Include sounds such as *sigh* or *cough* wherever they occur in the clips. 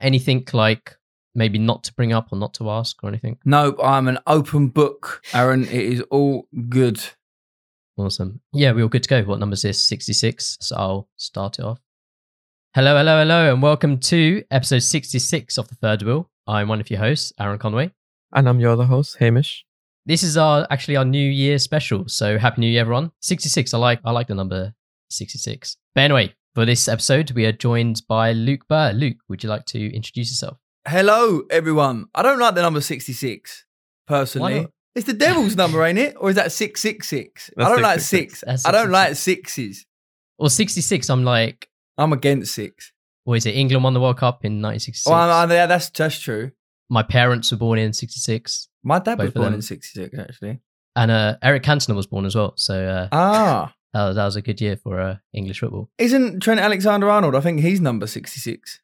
Anything like maybe not to bring up or not to ask or anything? No, I'm an open book, Aaron. it is all good. Awesome. Yeah, we're all good to go. What number is this? 66. So I'll start it off. Hello, hello, hello, and welcome to episode 66 of The Third Wheel. I'm one of your hosts, Aaron Conway. And I'm your other host, Hamish. This is our actually our New Year special. So happy New Year, everyone. 66. I like I like the number 66. But anyway, for this episode, we are joined by Luke Burr. Luke, would you like to introduce yourself? Hello, everyone. I don't like the number 66, personally. It's the devil's *laughs* number, ain't it? Or is that 666? I don't like 666. six. That's I don't like 666. sixes. Or 66, I'm like, I'm against six. or is it England won the World Cup in 1966? Oh, I'm, I'm- yeah, that's, that's true. My parents were born in 66. My dad was born them. in 66, actually. And uh, Eric Cantona was born as well. So uh, Ah. That, was, that was a good year for uh, English football. Isn't Trent Alexander Arnold? I think he's number 66.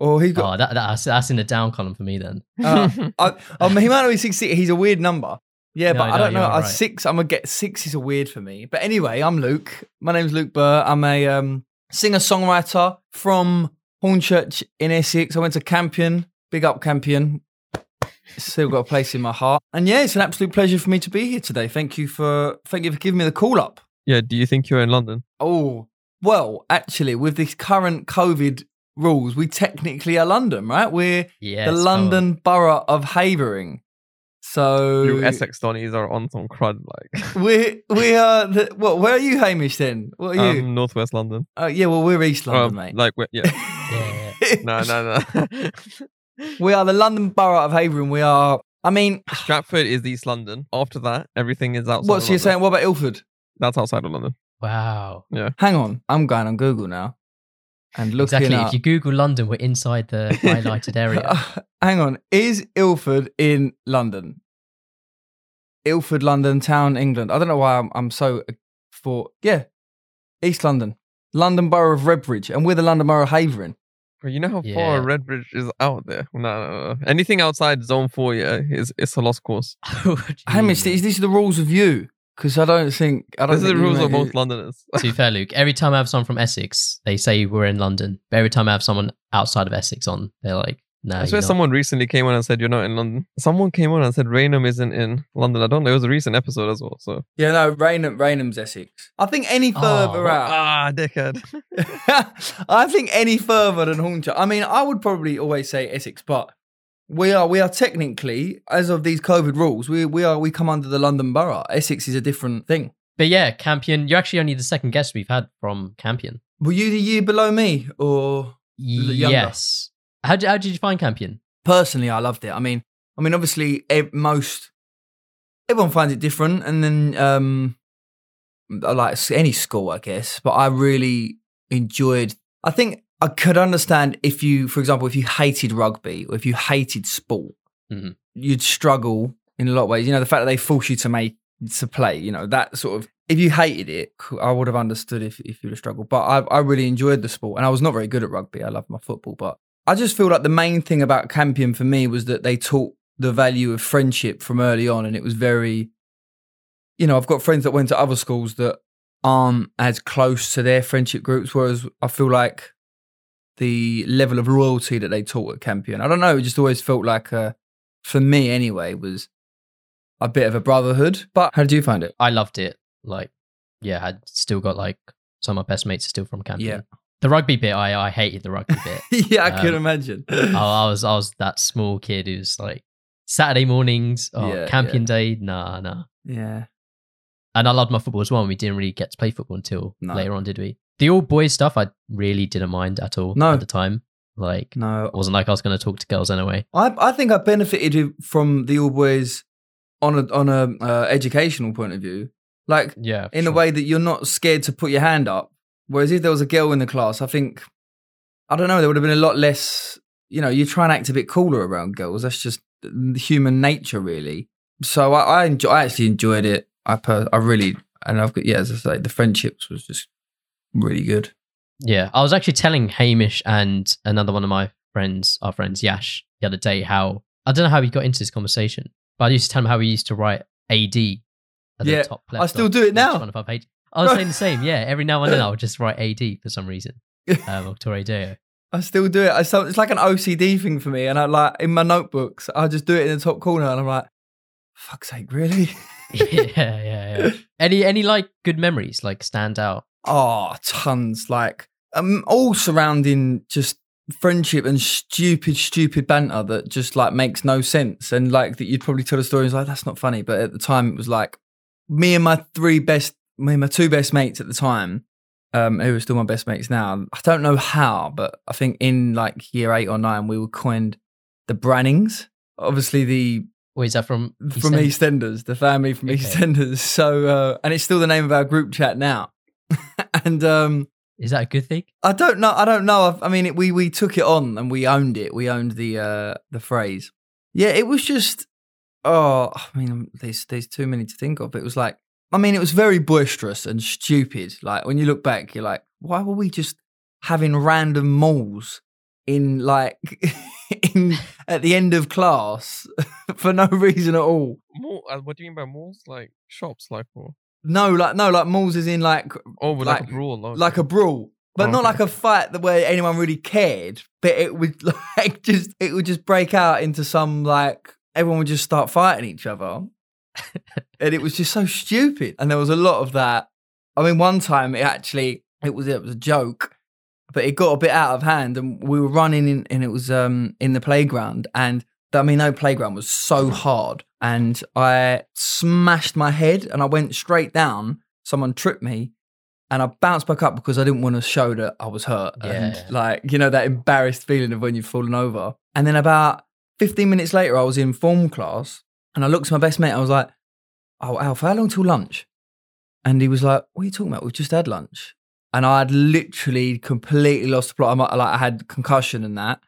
Or he got. Oh, that, that's, that's in the down column for me then. Uh, I, *laughs* he might not be 66. He's a weird number. Yeah, No, but I don't know. I right. Six, I'm gonna get six is a weird for me. But anyway, I'm Luke. My name's Luke Burr. I'm a um, singer songwriter from Hornchurch in Essex. I went to Campion. Big up Campion. Still got a place in my heart. And yeah, it's an absolute pleasure for me to be here today. Thank you for thank you for giving me the call up. Yeah, do you think you're in London? Oh, well, actually, with this current COVID rules, we technically are London, right? We're Yes, the. London borough of Havering. So You Essex Donnies are on some crud, like. *laughs* we we are the, what? Where are you, Hamish? Then what are you? Um, Northwest London. oh yeah, well we're East London, Um, mate. Like, we're- yeah. *laughs* Yeah, yeah. no, no, no. *laughs* we are the London borough of Havering. We are. I mean, Stratford is East London. After that, everything is outside. what's of you saying? What about Ilford? That's outside of London. Wow. Yeah. Hang on, I'm going on Google now and looking exactly. up. If you Google London, we're inside the *laughs* highlighted area. *laughs* Hang on, is Ilford in London? Ilford, London, town, England. I don't know why I'm, I'm so uh, for. Yeah, East London, London Borough of Redbridge, and we're the London Borough of Havering. Bro, you know how Yeah. far Redbridge is out there? No, no, no. Anything outside Zone 4, yeah, is it's a lost cause. Hamish, these, these are the rules of you because I don't think I don't. This is the rules of make most Londoners. to be fair, Luke, every time I have someone from Essex, they say we're in London. But every time I have someone outside of Essex on, they're like, no, I you're swear someone recently came on and said you're not in London. Someone came on and said Raynham isn't in London. I don't know. It was a recent episode as well. So Yeah, no, Raynham, Raynham's Essex. I think any Oh, further what- out. ah, dickhead. *laughs* I think any further than Hornchurch. I mean, I would probably always say Essex, but we are we are technically, as of these COVID rules, we we are we come under the London Borough. Essex is a different thing. But yeah, Campion, you're actually only the second guest we've had from Campion. Were you the year below me, or younger? Yes. How, how did you find Campion? personally, I loved it. I mean, I mean, obviously, most everyone finds it different, and then um, like any school, I guess. But I really enjoyed. I think I could understand if you, for example, if you hated rugby or if you hated sport, Mhm. you'd struggle in a lot of ways. You know, the fact that they force you to make to play, you know, that sort of. If you hated it, I would have understood if, if you'd have struggled. But I, I really enjoyed the sport, and I was not very good at rugby. I loved my football, but I just feel like the main thing about Campion for me was that they taught the value of friendship from early on, and it was very, you know, I've got friends that went to other schools that aren't as close to their friendship groups, whereas I feel like the level of loyalty that they taught at Campion, I don't know, it just always felt like, a, for me anyway, was a bit of a brotherhood. But how did you find it? I loved it. Like, yeah, I'd still got like some of my best mates are still from Campion. Yeah. The rugby bit, I, I hated the rugby bit. *laughs* yeah, I can Um, imagine. I, I *laughs* was I was that small kid who's like Saturday mornings, oh, Yeah, Campion Day, nah, nah. yeah. And I loved my football as well. And we didn't really get to play football until No. later on, did we? The all boys stuff, I really didn't mind at all No. at the time. Like, No, it wasn't like I was going to talk to girls anyway. I I think I benefited from the All Boys on a on a uh, educational point of view, like Yeah, in a way that you're not scared to put your hand up. Whereas if there was a girl in the class, I think I don't know, there would have been a lot less. You know, you try and act a bit cooler around girls. That's just human nature, really. So I I, enjoy, I actually enjoyed it. I per, I really and I've got yeah, as I say, the friendships was just really good. Yeah, I was actually telling Hamish and another one of my friends, our friends Yash, the other day how I don't know how we got into this conversation, but I used to tell him how we used to write AD at Yeah, the top I still do it now. One of our pages. I was saying the same. Yeah, every now and then I'll *laughs* just write AD for some reason, um, or Torre Deo. I still do it. I it's like an OCD thing for me, and I like in my notebooks, I just do it in the top corner, and I'm like, "Fuck's sake, really?" *laughs* *laughs* yeah, yeah, yeah. Any any like good memories like stand out? Oh, tons. Like, um, all surrounding just friendship and stupid, stupid banter that just like makes no sense. And like that you'd probably tell the story and it's like, that's not funny. But at the time, it was like me and my three best, me and my two best mates at the time, um, who are still my best mates now. I don't know how, but I think in like year eight or nine, we were coined the Brannings. Obviously, the Or is that from from Eastend? EastEnders, the family from Okay. EastEnders. *laughs* So, uh, and it's still the name of our group chat now. *laughs* and um, Is that a good thing? I don't know. I don't know. I, I mean, it, we we took it on and we owned it. We owned the uh, the phrase. Yeah, it was just. Oh, I mean, there's there's too many to think of. It was like, I mean, it was very boisterous and stupid. Like when you look back, you're like, why were we just having random malls in like *laughs* in at the end of class *laughs* for no reason at all? Mall, uh, what do you mean by malls? Like shops, like or No, like no, like malls is in like oh, like, Like- a brawl, okay. like a brawl, but Oh, not okay. like a fight that where anyone really cared. But it would *laughs* like just it would just break out into some like everyone would just start fighting each other, *laughs* and it was just so stupid. And there was a lot of that. I mean, one time it actually it was it was a joke, but it got a bit out of hand, and we were running in, and it was um in the playground, and I mean, no playground was so hard, and I smashed my head, and I went straight down. Someone tripped me, and I bounced back up because I didn't want to show that I was hurt. Yeah. And like, you know, that embarrassed feeling of when you've fallen over. And then about 15 minutes later, I was in form class and I looked at my best mate. I was like, Oh, Alf, how long till lunch? And he was like, What are you talking about? We've just had lunch. And I had literally completely lost the plot. I, might- like, I had concussion and that.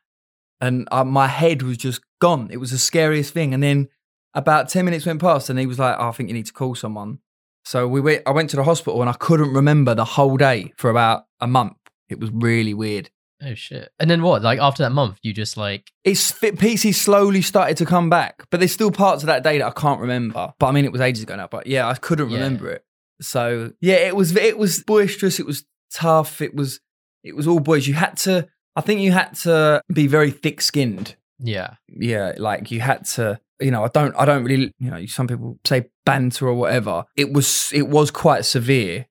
And uh, my head was just gone. It was the scariest thing. And then about 10 minutes went past and he was like, oh, I think you need to call someone. So we went, I went to the hospital and I couldn't remember the whole day for about a month. It was really weird. Oh shit! And then what? Like after that month, you just like It's fit PC slowly started to come back, but there's still parts of that day that I can't remember. But I mean, it was ages ago now. But yeah, I couldn't Yeah. remember it. So yeah, it was it was boisterous. It was tough. It was it was all boys. You had to. I think you had to be very thick skinned. yeah, Yeah, like you had to. You know, I don't. I don't really. You know, some people say banter or whatever. It was. It was quite severe.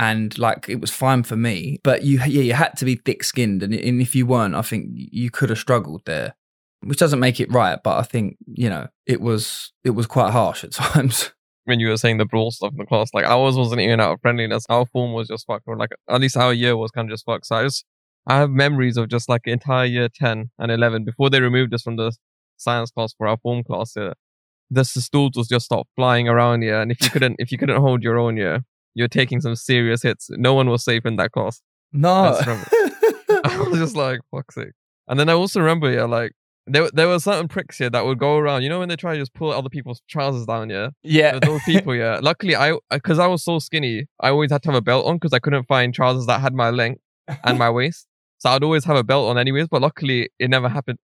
And like it was fine for me, but you yeah you had to be thick skinned, and, and if you weren't, I think you could have struggled there which doesn't make it right, but I think you know it was it was quite harsh at *laughs* times. when you were saying the brawl stuff in the class, like ours wasn't even out of friendliness. Our form was just fucked. Or like at least our year was kind of just fucked. So I, just, I have memories of just like entire year ten and eleven before they removed us from the science class for our form class. Yeah, the stools was just start flying around. Yeah, and if you couldn't if you couldn't hold your own, yeah, you're taking some serious hits. No one was safe in that class. No, I *laughs* was just like, fuck's sake. And then I also remember, yeah, like there there were certain pricks here that would go around. You know when they try to just pull other people's trousers down, yeah. yeah, those people, yeah. *laughs* Luckily, I because I was so skinny, I always had to have a belt on because I couldn't find trousers that had my length and my *laughs* waist. So I'd always have a belt on, anyways. But luckily, it never happened.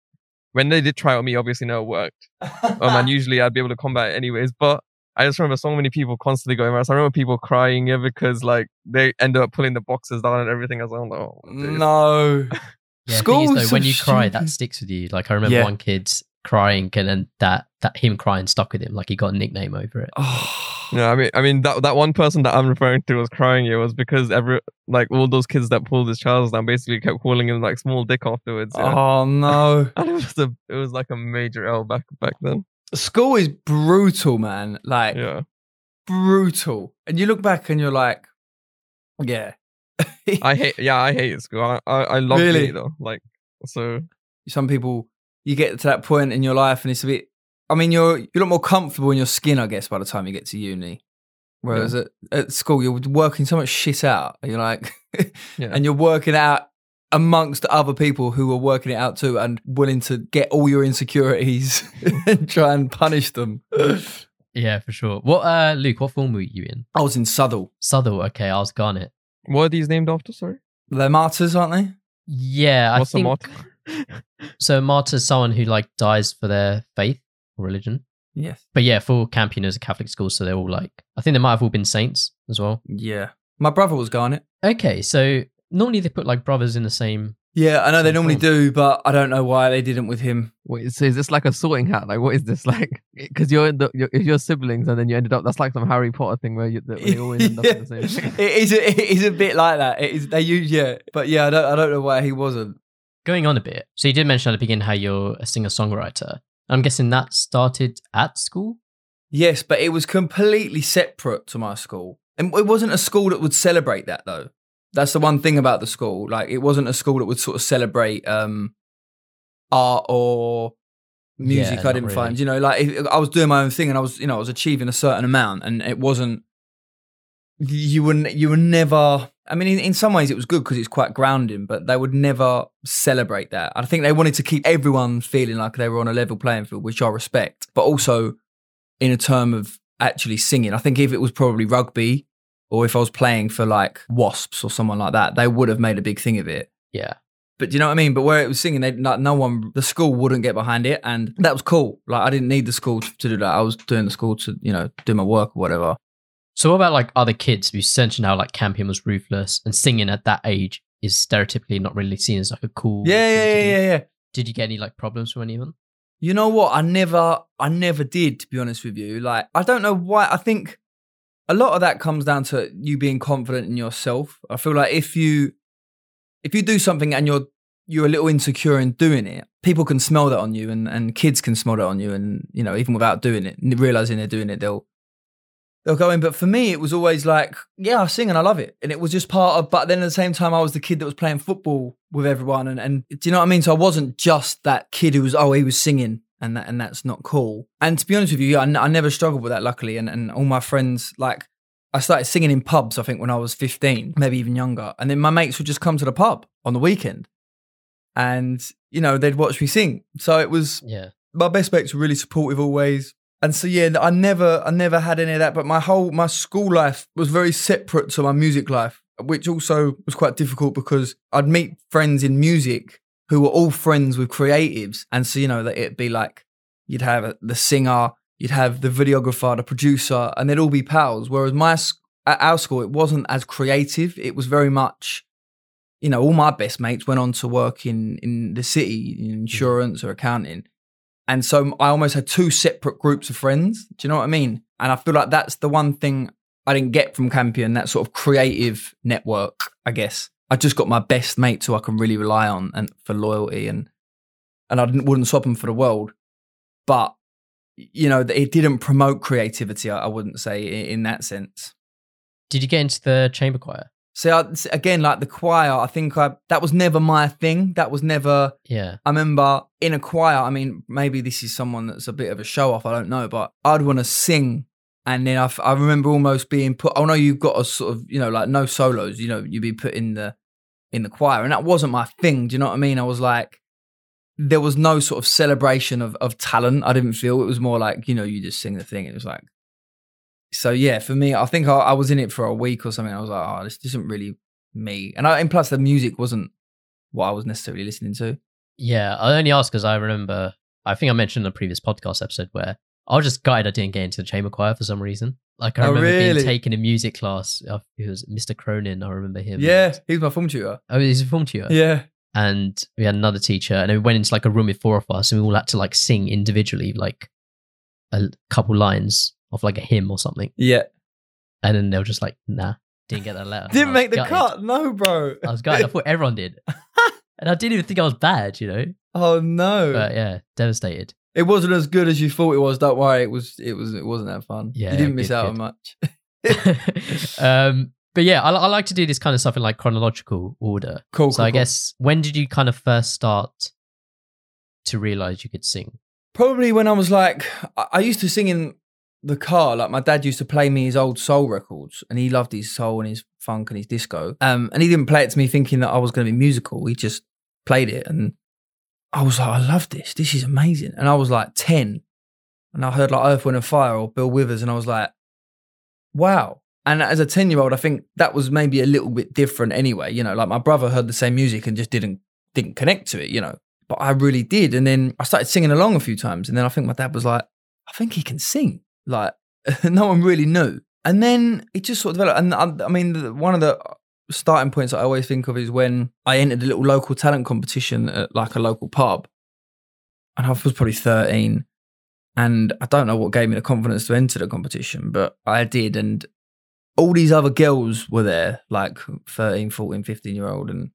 When they did try it on me, obviously, no, it worked. Um, and *laughs* usually I'd be able to combat it anyways. But I just remember so many people constantly going around. So I remember people crying yeah, because like they ended up pulling the boxes down and everything. I was like, oh, days. no. *laughs* yeah. School School though, when you cry, that sticks with you. Like I remember Yeah. one kid crying, and then that that him crying stuck with him. Like he got a nickname over it. Oh. Yeah, I mean, I mean that that one person that I'm referring to was crying. It was because every like all those kids that pulled his trousers down basically kept calling him like small dick afterwards. Yeah. oh no. *laughs* And it was a, it was like a major L back back then. School is brutal, man. Like Yeah, brutal. And you look back and you're like, yeah. *laughs* I hate. Yeah, I hate school. I I, I love Really? it though. Like so. Some people, you get to that point in your life and it's a bit. I mean, you're you're a lot more comfortable in your skin, I guess, by the time you get to uni. Whereas at, at school, you're working so much shit out. And you're like, *laughs* Yeah. and you're working out amongst other people who are working it out too and willing to get all your insecurities *laughs* and try and punish them. Yeah, for sure. What, uh, Luke? What form were you in? I was in Southwell. Southwell. Okay, I was Garnet. What are these named after? Sorry. They're martyrs, aren't they? Yeah, I What's the think motto? *laughs* so. A martyr is someone who like dies for their faith or religion. Yes. But yeah, for Campion is a Catholic school, so they're all like. I think they might have all been saints as well. Yeah. My brother was Garnet. Okay, so normally they put like brothers in the same Yeah, I know they normally form. do, but I don't know why they didn't with him. Wait, so is this like a sorting hat? Like, what is this *laughs* like? Because you're, in the, you're if you're siblings and then you ended up. That's like some Harry Potter thing where you, that they always end up in the same. *laughs* it is. A, it is a bit like that. It is. They use yeah, but yeah, I don't. I don't know why he wasn't. Going on a bit. So you did mention at the beginning how you're a singer songwriter. I'm guessing that started at school. Yes, but it was completely separate to my school, and it wasn't a school that would celebrate that though. That's the one thing about the school. Like, it wasn't a school that would sort of celebrate um, art or music. Yeah, I didn't really. find. You know, like if, I was doing my own thing, and I was, you know, I was achieving a certain amount, and it wasn't. You were n- you were never. I mean, in, in some ways, it was good because it's quite grounding, but they would never celebrate that. I think they wanted to keep everyone feeling like they were on a level playing field, which I respect, but also in a term of actually singing. I think if it was probably rugby or if I was playing for like Wasps or someone like that, they would have made a big thing of it. Yeah. But do you know what I mean? But where it was singing, they, no, no one, the school wouldn't get behind it. And that was cool. Like, I didn't need the school to do that. I was doing the school to, you know, do my work or whatever. So what about like other kids? You mentioned how like Campion was ruthless and singing at that age is stereotypically not really seen as like a cool. Yeah, yeah, yeah, yeah, yeah. Did you get any like problems from anyone? You know what? I never, I never did, to be honest with you. Like, I don't know why. I think a lot of that comes down to you being confident in yourself. I feel like if you, if you do something and you're, you're a little insecure in doing it, people can smell that on you and, and kids can smell that on you. And, you know, even without doing it, realizing they're doing it, they'll, they'll go in. But for me, it was always like, yeah, I sing and I love it. And it was just part of, but then at the same time, I was the kid that was playing football with everyone. And, and do you know what I mean? So I wasn't just that kid who was, oh, he was singing and that, and that's not cool. And to be honest with you, I, n- I never struggled with that, luckily. And, and all my friends, like, I started singing in pubs, I think, when I was 15, maybe even younger. And then my mates would just come to the pub on the weekend and, you know, they'd watch me sing. So it was, Yeah. my best mates were really supportive always. And so yeah, I never I never had any of that. But my whole my school life was very separate to my music life, which also was quite difficult because I'd meet friends in music who were all friends with creatives. And so, you know, that it'd be like you'd have the singer, you'd have the videographer, the producer, and they'd all be pals. Whereas my at our school, it wasn't as creative. It was very much you know, all my best mates went on to work in in the city in mm-hmm. insurance or accounting. And so I almost had two separate groups of friends. Do you know what I mean? And I feel like that's the one thing I didn't get from Campion, that sort of creative network, I guess. I just got my best mates who I can really rely on and for loyalty and and I wouldn't swap them for the world. But you know, it didn't promote creativity, I I wouldn't say in, in that sense. Did you get into the chamber choir? So I, again, like the choir, I think I that was never my thing. That was never Yeah. I remember in a choir, I mean, maybe this is someone that's a bit of a show off, I don't know, but I'd want to sing. And then I, f- I remember almost being put, oh no, you've got a sort of, you know, like no solos, you know, you'd be put in the, in the choir. And that wasn't my thing. Do you know what I mean? I was like, there was no sort of celebration of, of talent. I didn't feel it was more like, you know, you just sing the thing. It was like, so yeah, for me, I think I, I was in it for a week or something. I was like, oh, this isn't really me. And, I, and plus the music wasn't what I was necessarily listening to. Yeah. I only asked because I remember, I think I mentioned in a previous podcast episode where I was just gutted I didn't get into the chamber choir for some reason. Like I Oh, remember really? being taken a music class. It was Mr. Cronin. I remember him. Yeah, he was my form tutor. Oh, he's a form tutor. Yeah. and we had another teacher and we went into like a room with four of us and we all had to like sing individually like a couple lines of like a hymn or something Yeah. and then they were just like nah didn't get that letter Didn't make the gutted. cut. No, bro. i was gutted i *laughs* thought everyone did and i didn't even think i was bad you know Oh no. but yeah devastated it wasn't as good as you thought it was. Don't worry. It was. It was. It wasn't that fun. Yeah, You didn't miss good, out good. on much. *laughs* *laughs* um but yeah I, I like to do this kind of stuff in like chronological order Cool. so cool, i cool. guess when did you kind of first start to realize you could sing probably when I was like, I, I used to sing in the car. Like my dad used to play me his old soul records, and he loved his soul and his funk and his disco. Um, and he didn't play it to me thinking that I was going to be musical. He just played it, and I was like, I love this. This is amazing. And I was like ten, and I heard like Earth, Wind and Fire or Bill Withers, and I was like, wow. And as a ten year old, I think that was maybe a little bit different anyway. You know, like my brother heard the same music and just didn't didn't connect to it. You know, but I really did. And then I started singing along a few times. And then I think my dad was like, I think he can sing. Like, *laughs* no one really knew. And then it just sort of developed. And I, I mean, one of the starting points I always think of is when I entered a little local talent competition at like a local pub. And I was probably 13. And I don't know what gave me the confidence to enter the competition, but I did. And all these other girls were there, like 13, 14, 15 year old and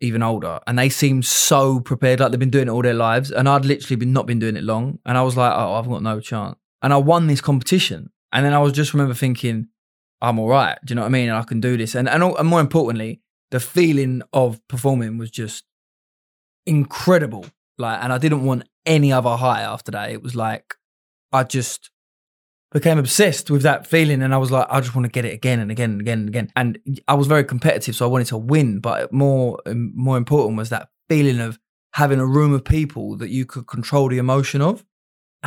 even older. And they seemed so prepared, like they've been doing it all their lives. And I'd literally been not been doing it long. And I was like, oh, I've got no chance. And I won this competition. And then I was just remember thinking, I'm all right. Do you know what I mean? And I can do this. And, and, and more importantly, the feeling of performing was just incredible. Like, and I didn't want any other high after that. It was like, I just became obsessed with that feeling. And I was like, I just want to get it again and again and again and again. And I was very competitive. So I wanted to win. But more, um, more important was that feeling of having a room of people that you could control the emotion of.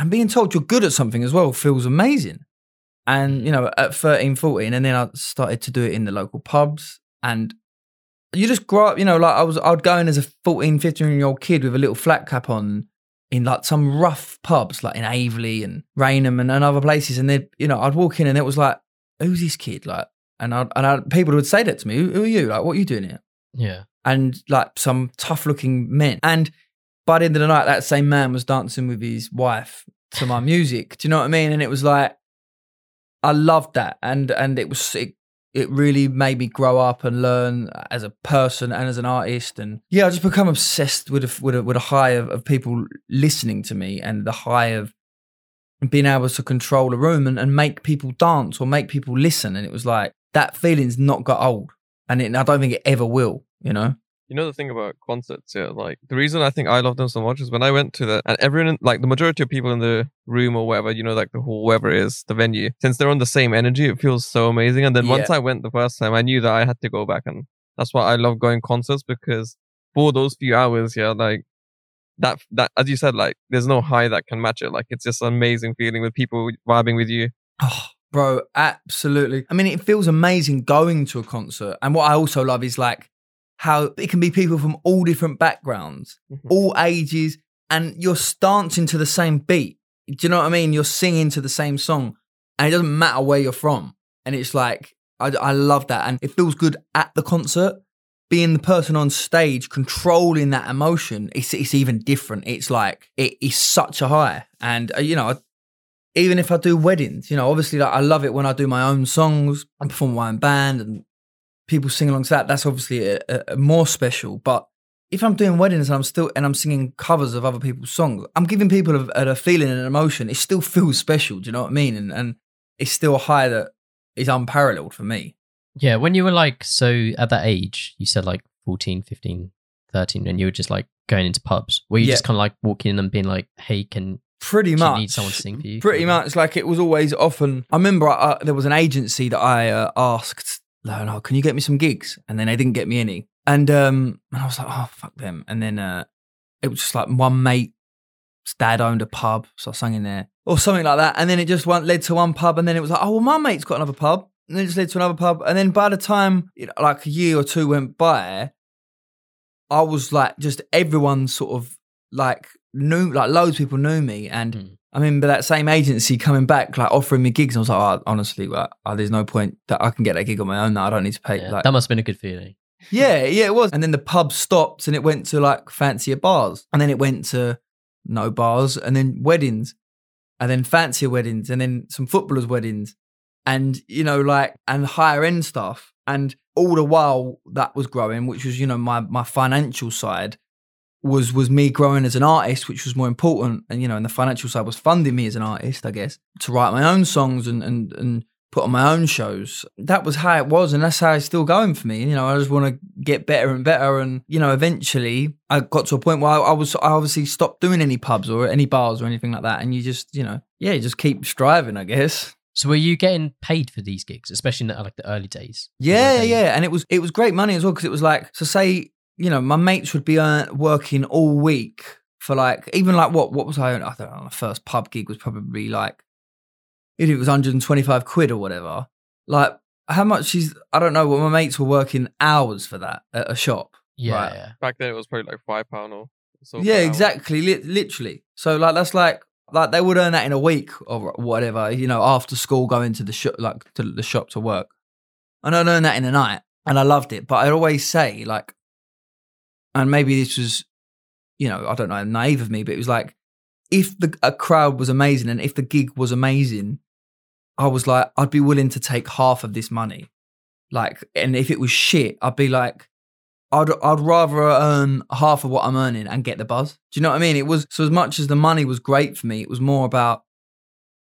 And being told you're good at something as well feels amazing. And, you know, at 13, 14, and then I started to do it in the local pubs. And you just grow up, you know, like I was, I'd go in as a 14, 15 year old kid with a little flat cap on in like some rough pubs, like in Aveley and Raynham and, and other places. And then, you know, I'd walk in and it was like, who's this kid? Like, and I'd, and I'd, people would say that to me, who, who are you? Like, what are you doing here? Yeah. and like some tough looking men. And by the end of the night, that same man was dancing with his wife to my music. Do you know what I mean? And it was like, I loved that. And, and it was, it, it really made me grow up and learn as a person and as an artist. And yeah, I just become obsessed with a, with a, with a high of, of people listening to me and the high of being able to control a room and, and make people dance or make people listen. And it was like, that feeling's not got old. And it, I don't think it ever will, you know? You know the thing about concerts, yeah. Like the reason I think I love them so much is when I went to the and everyone, like the majority of people in the room or whatever, you know, like the hall, wherever it is, the venue, since they're on the same energy, it feels so amazing. And then once I went the first time, I knew that I had to go back, and that's why I love going concerts because for those few hours, yeah, like that, that as you said, like there's no high that can match it. Like it's just an amazing feeling with people vibing with you. Oh, bro, absolutely. I mean, it feels amazing going to a concert. And what I also love is like how it can be people from all different backgrounds, Mhm. all ages, and you're dancing to the same beat. Do you know what I mean? You're singing to the same song, and it doesn't matter where you're from. And it's like, I, I love that. And it feels good at the concert. Being the person on stage, controlling that emotion, it's, it's even different. It's like, it is such a high. And, uh, you know, even if I do weddings, you know, obviously like, I love it when I do my own songs and perform my own band and people sing along to that. That's obviously a, a, more special. But if I'm doing weddings and I'm still and I'm singing covers of other people's songs, I'm giving people a, a feeling and an emotion. It still feels special. Do you know what I mean? And and it's still a high that is unparalleled for me. Yeah. When you were like, so at that age, you said like 14, 15, 13, and you were just like going into pubs. Were you Yeah. just kind of like walking in and being like, hey, can Pretty much. need someone to sing for you? Pretty much. Like it was always often. I remember uh, there was an agency that I uh, asked, no, can you get me some gigs? And then they didn't get me any. And um, and I was like, oh fuck them. And then uh, it was just like one mate's dad owned a pub, so I sang in there or something like that. And then it just went, led to one pub, and then it was like, oh well, my mate's got another pub. And then it just led to another pub. And then by the time you know, like a year or two went by, I was like, just everyone sort of like knew, like loads of people knew me, and Mm. I remember that same agency coming back, like offering me gigs. And I was like, oh, honestly, like, oh, there's no point that I can get that gig on my own. That I don't need to pay. Yeah, like, that must have been a good feeling. yeah, yeah, it was. And then the pub stopped, and it went to like fancier bars, and then it went to no bars, and then weddings, and then fancier weddings, and then some footballers' weddings, and you know, like and higher end stuff. And all the while that was growing, which was you know my my financial side was was me growing as an artist, which was more important. And you know, and the financial side was funding me as an artist, I guess, to write my own songs and and and put on my own shows. That was how it was, and that's how it's still going for me. You know, I just want to get better and better, and you know, eventually I got to a point where I, I was I obviously stopped doing any pubs or any bars or anything like that, and you just you know, yeah, you just keep striving, I guess. So were you getting paid for these gigs, especially in the, like the early days? Yeah, yeah, and it was it was great money as well because it was like so say you know my mates would be earn, working all week for like even like what what was I I don't know the first pub gig was probably like if it was 125 quid or whatever like how much is I don't know but my mates were working hours for that at a shop Yeah, Right. yeah. Back then it was probably like five pound or so. yeah exactly li- literally so like that's like like they would earn that in a week or whatever you know after school going to the shop like to the shop to work and I'd earn that in a night and I loved it. But I'd always say like, and maybe this was, you know, I don't know, naive of me, but it was like, if the a crowd was amazing and if the gig was amazing, I was like, I'd be willing to take half of this money. Like, and if it was shit, I'd be like, I'd I'd rather earn half of what I'm earning and get the buzz. Do you know what I mean? It was so as much as the money was great for me, it was more about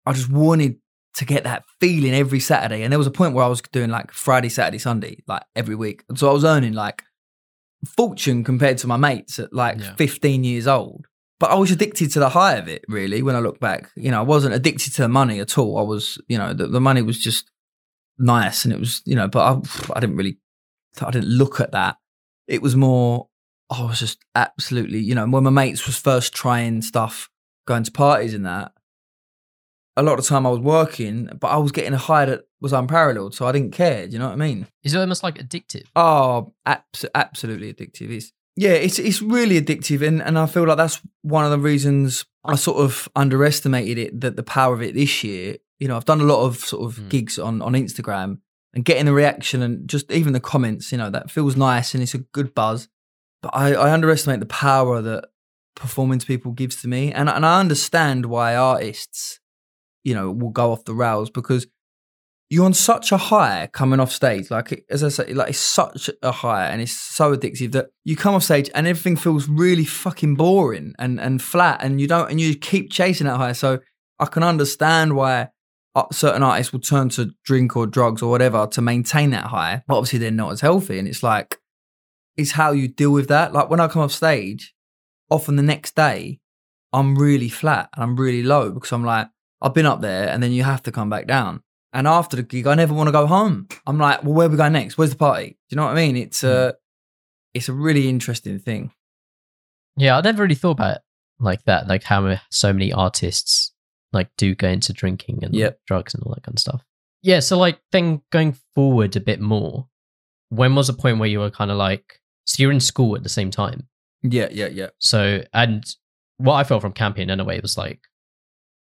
I just wanted to get that feeling every Saturday. And there was a point where I was doing like Friday, Saturday, Sunday, like every week. And so I was earning like fortune compared to my mates at like Yeah. 15 years old. But I was addicted to the high of it, really, when I look back. You know, I wasn't addicted to the money at all. I was, you know, the, the money was just nice and it was, you know, but I, I didn't really, I didn't look at that. It was more, I was just absolutely, you know, when my mates was first trying stuff, going to parties and that, a lot of the time I was working, but I was getting a high that was unparalleled. So I didn't care. Do you know what I mean? Is it almost like addictive? Oh, abs- absolutely addictive. It's yeah, it's it's really addictive, and and I feel like that's one of the reasons I sort of underestimated it that the power of it this year. You know, I've done a lot of sort of Mm. gigs on on Instagram and getting the reaction and just even the comments. You know, that feels nice and it's a good buzz. But I, I underestimate the power that performing to people gives to me, and and I understand why artists, you know, will go off the rails because you're on such a high coming off stage. Like as I say, like it's such a high and it's so addictive that you come off stage and everything feels really fucking boring and and flat, and you don't and you keep chasing that high. So I can understand why uh, certain artists will turn to drink or drugs or whatever to maintain that high. But obviously, they're not as healthy, and it's like it's how you deal with that. Like when I come off stage, often the next day I'm really flat and I'm really low because I'm like I've been up there, and then you have to come back down. And after the gig, I never want to go home. I'm like, well, where we going next? Where's the party? Do you know what I mean? It's a, mm. it's a really interesting thing. Yeah, I never really thought about it like that. Like how so many artists like do go into drinking and Yep. drugs and all that kind of stuff. Yeah, so like then going forward a bit more, when was a point where you were kind of like, so you're in school at the same time. Yeah, yeah, yeah. So and what I felt from Campion in a way was like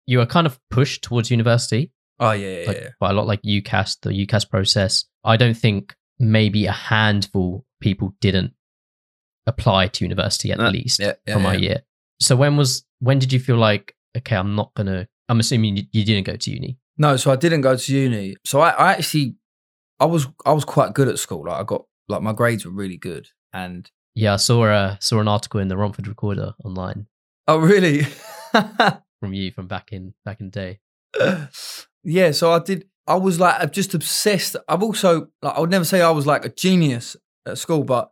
you were kind of pushed towards university, Oh yeah, yeah, like yeah. by a lot like UCAS, the UCAS process. I don't think maybe a handful people didn't apply to university at Uh, least yeah, yeah, from my yeah. year. So when was when did you feel like okay, I'm not gonna? I'm assuming you, you didn't go to uni. No, so I didn't go to uni. So I, I actually, I was, I was quite good at school. Like I got, like my grades were really good. And Yeah, I saw a saw an article in the Romford Recorder online oh, really? *laughs* from you from back in back in the day. *laughs* yeah. So I did. I was like I'm just obsessed. I've also, like, I would never say I was like a genius at school, but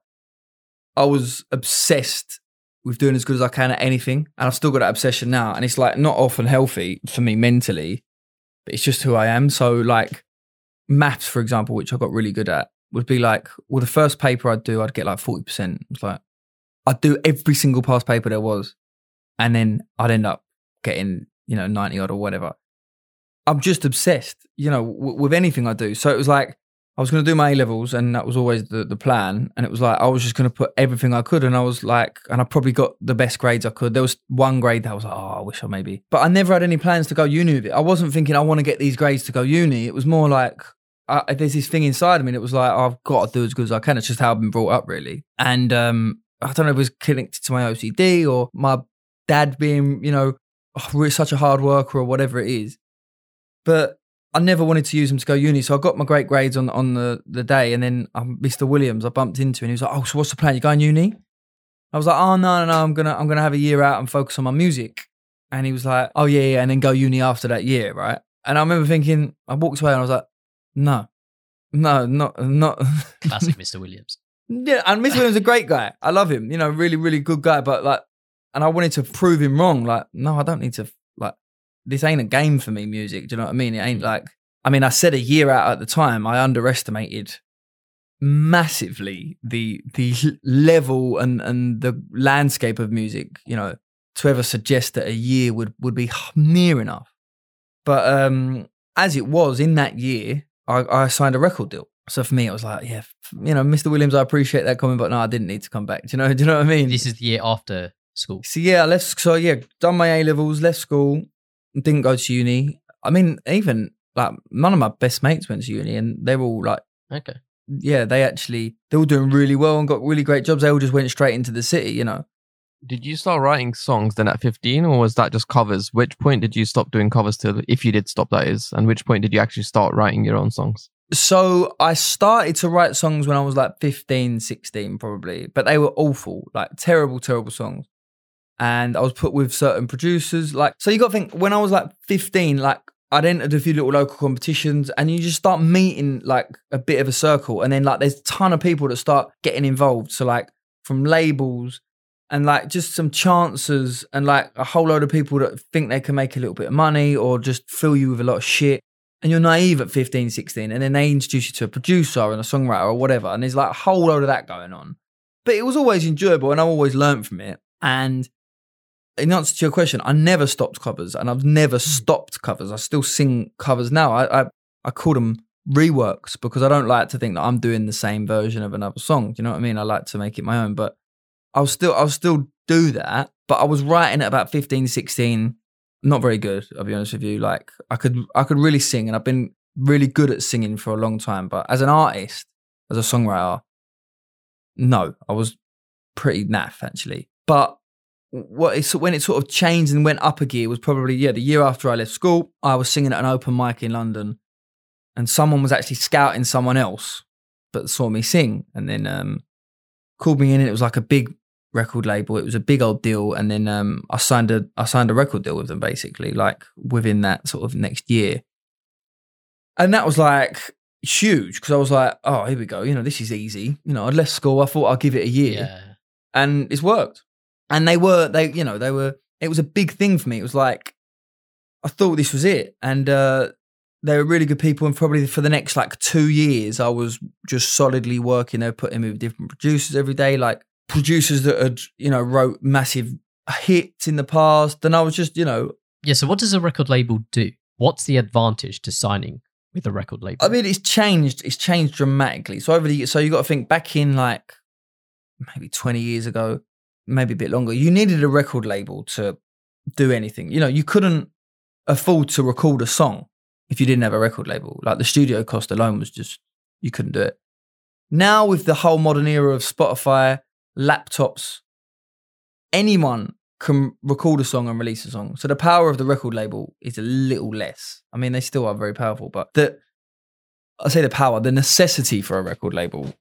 I was obsessed with doing as good as I can at anything. And I've still got that obsession now. And it's like not often healthy for me mentally, but it's just who I am. So, like, maths, for example, which I got really good at, would be like, well, the first paper I'd do, I'd get like 40%. It's like, I'd do every single past paper there was. And then I'd end up getting, you know, 90 odd or whatever. I'm just obsessed, you know, w- with anything I do. So it was like, I was going to do my A levels, and that was always the, the plan. And it was like, I was just going to put everything I could. And I was like, and I probably got the best grades I could. There was one grade that I was like, oh, I wish I maybe. But I never had any plans to go uni with it. I wasn't thinking I want to get these grades to go uni. It was more like, uh, there's this thing inside of me that was like, I've got to do as good as I can. It's just how I've been brought up, really. And um, I don't know if it was connected to my OCD or my dad being, you know, oh, such a hard worker or whatever it is. But I never wanted to use them to go uni, so I got my great grades on on the, the day, and then um, Mr. Williams I bumped into, and he was like, "Oh, so what's the plan? You going uni?" I was like, "Oh no, no, no, I'm gonna I'm gonna have a year out and focus on my music." And he was like, "Oh yeah, yeah," and then go uni after that year, right? And I remember thinking, I walked away and I was like, "No, no, not not." *laughs* Classic Mr. Williams. Yeah, and Mr. Williams is a great guy. I love him. You know, really, really good guy. But like, and I wanted to prove him wrong. Like, no, I don't need to. This ain't a game for me. Music. Do you know what I mean? It ain't like. I mean, I said a year out at the time. I underestimated massively the the level and and the landscape of music. You know, to ever suggest that a year would would be near enough. But um as it was in that year, I, I signed a record deal. So for me, it was like, yeah, you know, Mr. Williams, I appreciate that comment, but no, I didn't need to come back. Do you know? *laughs* Do you know what I mean? This is the year after school. So yeah, I left. So yeah, done my A levels, left school, didn't go to uni. I mean, even like none of my best mates went to uni, and they were all like Okay. yeah, they actually they were doing really well and got really great jobs. They all just went straight into the city, you know. Did you start writing songs then at 15 or was that just covers? Which point did you stop doing covers till, if you did stop, that is? And which point did you actually start writing your own songs? So I started to write songs when I was like 15, 16 probably, but they were awful, like terrible, terrible songs. And I was put with certain producers. Like, so you got to think when I was like 15, like I'd entered a few little local competitions and you just start meeting like a bit of a circle. And then like there's a ton of people that start getting involved. So like from labels and like just some chances and like a whole load of people that think they can make a little bit of money or just fill you with a lot of shit and you're naive at 15 16 and then they introduce you to a producer and a songwriter or whatever and there's like a whole load of that going on but it was always enjoyable and i always learned from it and in answer to your question i never stopped covers and i've never hmm. stopped covers i still sing covers now i i, I call them reworks because i don't like to think that i'm doing the same version of another song do you know what i mean i like to make it my own but I'll still I'll still do that. But I was writing at about 15, 16, not very good, I'll be honest with you. Like I could I could really sing and I've been really good at singing for a long time. But as an artist, as a songwriter, no, I was pretty naff actually. But what it's when it sort of changed and went up a gear was probably yeah the year after I left school. I was singing at an open mic in London, and someone was actually scouting someone else, but saw me sing, and then um, called me in, and it was like a big record label. It was a big old deal, and then um, I signed a I signed a record deal with them basically, like within that sort of next year, and that was like huge because I was like, oh, here we go. You know, this is easy. You know, I'd left school. I thought I'd give it a year, Yeah. and it's worked. And they were they, you know, they were. It was a big thing for me. It was like I thought this was it, and uh, they were really good people. And probably for the next like two years, I was just solidly working. They were putting me with different producers every day, like producers that had you know wrote massive hits in the past, and I was just you know Yeah. So what does a record label do? What's the advantage to signing with a record label? I mean it's changed it's changed dramatically. So over the so you got to think back in like maybe twenty years ago, maybe a bit longer. You needed a record label to do anything. You know you couldn't afford to record a song if you didn't have a record label. Like the studio cost alone was just you couldn't do it. Now with the whole modern era of Spotify, laptops, anyone can record a song and release a song. So the power of the record label is a little less. I mean, they still are very powerful, but the I say the power, the necessity for a record label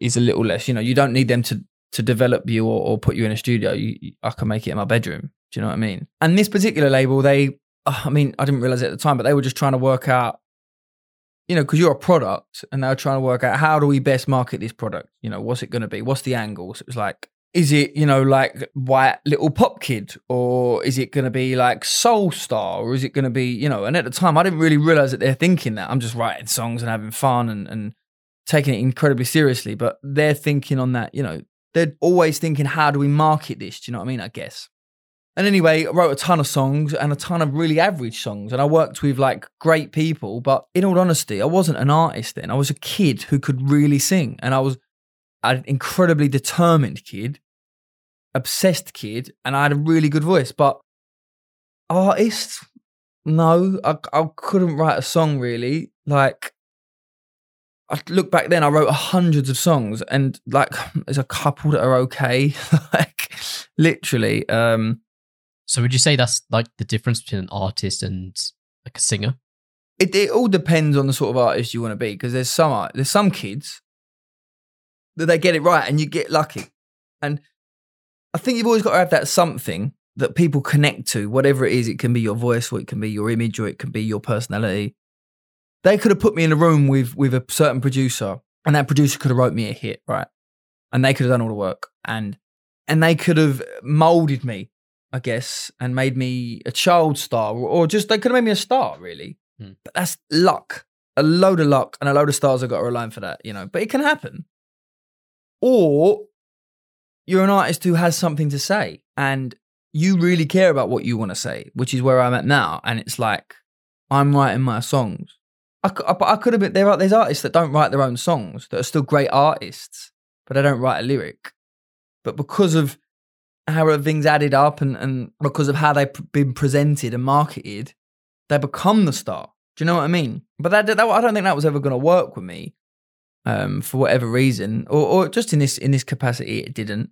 is a little less. You know, you don't need them to to develop you or, or put you in a studio. You, I can make it in my bedroom. Do you know what I mean? And this particular label, they, uh, I mean, I didn't realize it at the time, but they were just trying to work out, you know, because you're a product, and they were trying to work out how do we best market this product. You know, what's it going to be? What's the angle? So it was like, is it you know like white little pop kid, or is it going to be like soul star, or is it going to be you know? And at the time, I didn't really realize that they're thinking that. I'm just writing songs and having fun and and taking it incredibly seriously, but they're thinking on that. You know, they're always thinking, how do we market this? Do you know what I mean? I guess. And anyway, I wrote a ton of songs and a ton of really average songs. And I worked with like great people. But in all honesty, I wasn't an artist then. I was a kid who could really sing. And I was an incredibly determined kid, obsessed kid. And I had a really good voice. But artist, no, I, I couldn't write a song really. Like, I look back then, I wrote hundreds of songs, and like, *sighs* there's a couple that are okay. *laughs* like, literally. Um, so would you say that's like the difference between an artist and like a singer? it, it all depends on the sort of artist you want to be because there's some art, there's some kids that they get it right and you get lucky and i think you've always got to have that something that people connect to whatever it is it can be your voice or it can be your image or it can be your personality they could have put me in a room with with a certain producer and that producer could have wrote me a hit right? And they could have done all the work and and they could have molded me i guess and made me a child star or, just they could have made me a star really. Hmm. but that's luck a load of luck and a load of stars have got to align for that you know? But it can happen. Or you're an artist who has something to say and you really care about what you want to say which is where i'm at now and it's like i'm writing my songs I, I, I could have been there are there's artists that don't write their own songs that are still great artists but they don't write a lyric but because of how everything's added up and, and because of how they've been presented and marketed they become the star do you know what i mean but that, that i don't think that was ever going to work with me um, for whatever reason, or, or just in this in this capacity, it didn't.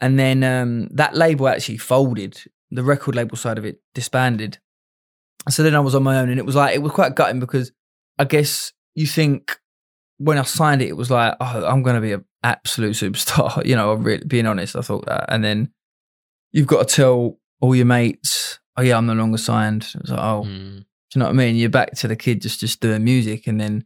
And then um, that label actually folded. The record label side of it disbanded. So then I was on my own, and it was like it was quite gutting because I guess you think when I signed it, it was like, oh, I'm going to be an absolute superstar. *laughs* You know, I'm really, being honest, I thought that. And then you've got to tell all your mates, oh yeah, I'm no longer signed. It was like, oh, Mm. do you know what I mean? You're back to the kid just just doing music, and then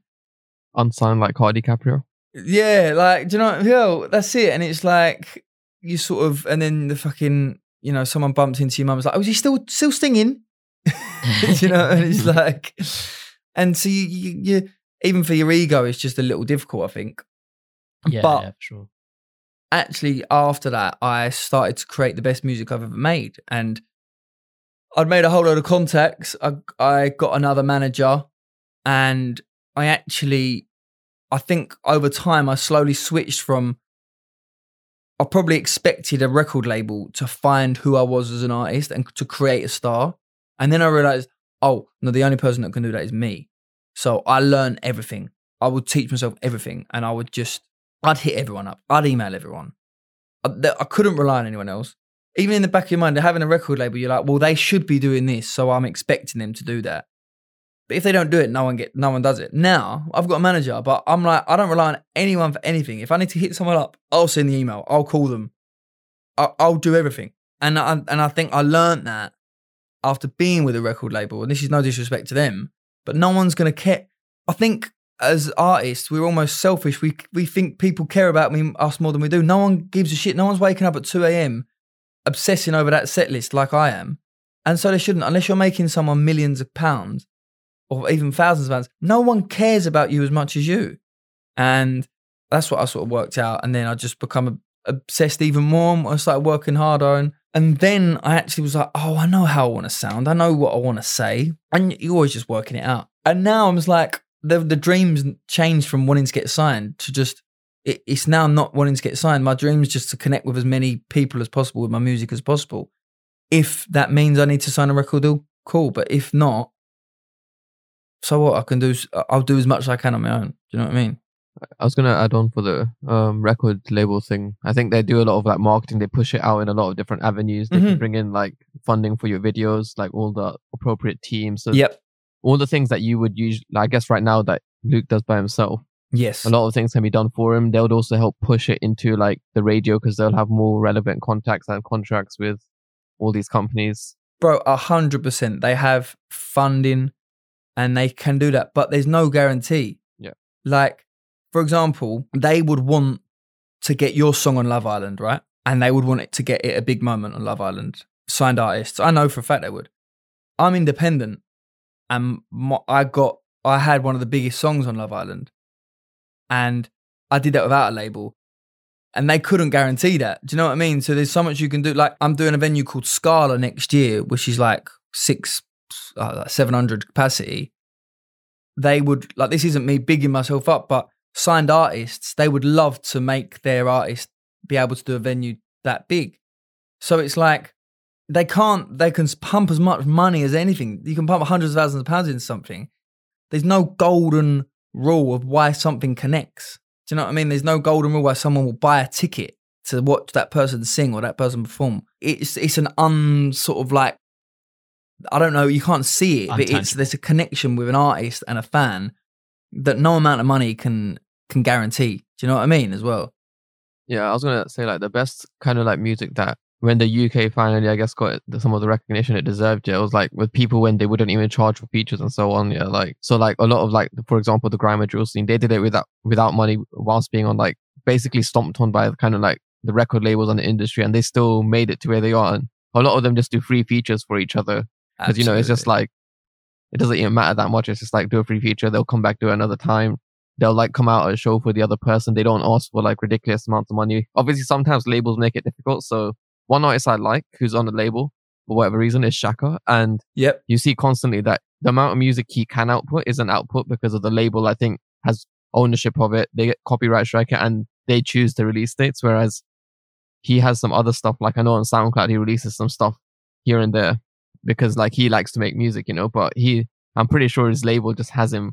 Unsigned like Cardi Caprio. yeah, like do you know? What, Yo, that's it. And it's like you sort of, and then the fucking, you know, someone bumps into your mum. Was like, oh, is he still still singing? Do *laughs* you know? And it's like, and so you, you, you even for your ego, it's just a little difficult. I think. Yeah, but yeah, sure. actually after that i started to create the best music i've ever made and i'd made a whole load of contacts i, I got another manager and i actually i think over time i slowly switched from i probably expected a record label to find who i was as an artist and to create a star and then i realized oh no the only person that can do that is me so i learned everything i would teach myself everything and i would just I'd hit everyone up. I'd email everyone. I, I couldn't rely on anyone else. Even in the back of your mind, having a record label, you're like, well, they should be doing this, so I'm expecting them to do that. But if they don't do it, no one get, no one does it. Now I've got a manager, but I'm like, I don't rely on anyone for anything. If I need to hit someone up, I'll send the email. I'll call them. I'll, I'll do everything. And I, and I think I learned that after being with a record label. And this is no disrespect to them, but no one's gonna care. I think as artists, we're almost selfish. We we think people care about me us more than we do. No one gives a shit. No one's waking up at two a.m. obsessing over that set list like I am, and so they shouldn't. Unless you're making someone millions of pounds or even thousands of pounds, no one cares about you as much as you. And that's what I sort of worked out. And then I just become obsessed even more. I started working harder, and and then I actually was like, oh, I know how I want to sound. I know what I want to say, and you're always just working it out. And now I'm just like the the dreams changed from wanting to get signed to just it, it's now not wanting to get signed. My dream is just to connect with as many people as possible with my music as possible. If that means I need to sign a record deal, cool. But if not, so what? I can do. I'll do as much as I can on my own. Do you know what I mean? I was gonna add on for the um, record label thing. I think they do a lot of like marketing. They push it out in a lot of different avenues. They Mhm. can bring in like funding for your videos, like all the appropriate teams. So Yep. all the things that you would use. I guess right now that Luke does by himself, Yes. a lot of things can be done for him. They'll also help push it into like the radio because they'll have more relevant contacts and contracts with all these companies. bro a hundred percent they have funding and they can do that but there's no guarantee Yeah. like for example they would want to get your song on love island right and they would want it to get it a big moment on love island signed artists i know for a fact they would i'm independent and my, i got i had one of the biggest songs on love island and i did that without a label and they couldn't guarantee that. Do you know what I mean? So there's so much you can do. Like I'm doing a venue called Scala next year, which is like six, uh, like 700 capacity. They would like this isn't me bigging myself up, but signed artists they would love to make their artist be able to do a venue that big. So it's like they can't. They can pump as much money as anything. You can pump hundreds of thousands of pounds into something. There's no golden rule of why something connects. Do you know what I mean? There's no golden rule why someone will buy a ticket to watch that person sing or that person perform. It's it's an un sort of like I don't know, you can't see it, but it's there's a connection with an artist and a fan that no amount of money can can guarantee. Do you know what I mean as well? Yeah, I was gonna say like the best kind of like music that when the UK finally, I guess, got some of the recognition it deserved. Yeah, it was like with people when they wouldn't even charge for features and so on. Yeah, like so, like a lot of like, for example, the grime and drill scene, they did it without without money, whilst being on like basically stomped on by kind of like the record labels and the industry, and they still made it to where they are. And a lot of them just do free features for each other because you know it's just like it doesn't even matter that much. It's just like do a free feature, they'll come back do it another time. They'll like come out at a show for the other person. They don't ask for like ridiculous amounts of money. Obviously, sometimes labels make it difficult. So one artist I like who's on the label for whatever reason is Shaka, and Yep. you see constantly that the amount of music he can output is an output because of the label. I think has ownership of it. They get copyright strike it and they choose the release dates. Whereas he has some other stuff. Like I know on SoundCloud he releases some stuff here and there because like he likes to make music, you know. But he, I'm pretty sure his label just has him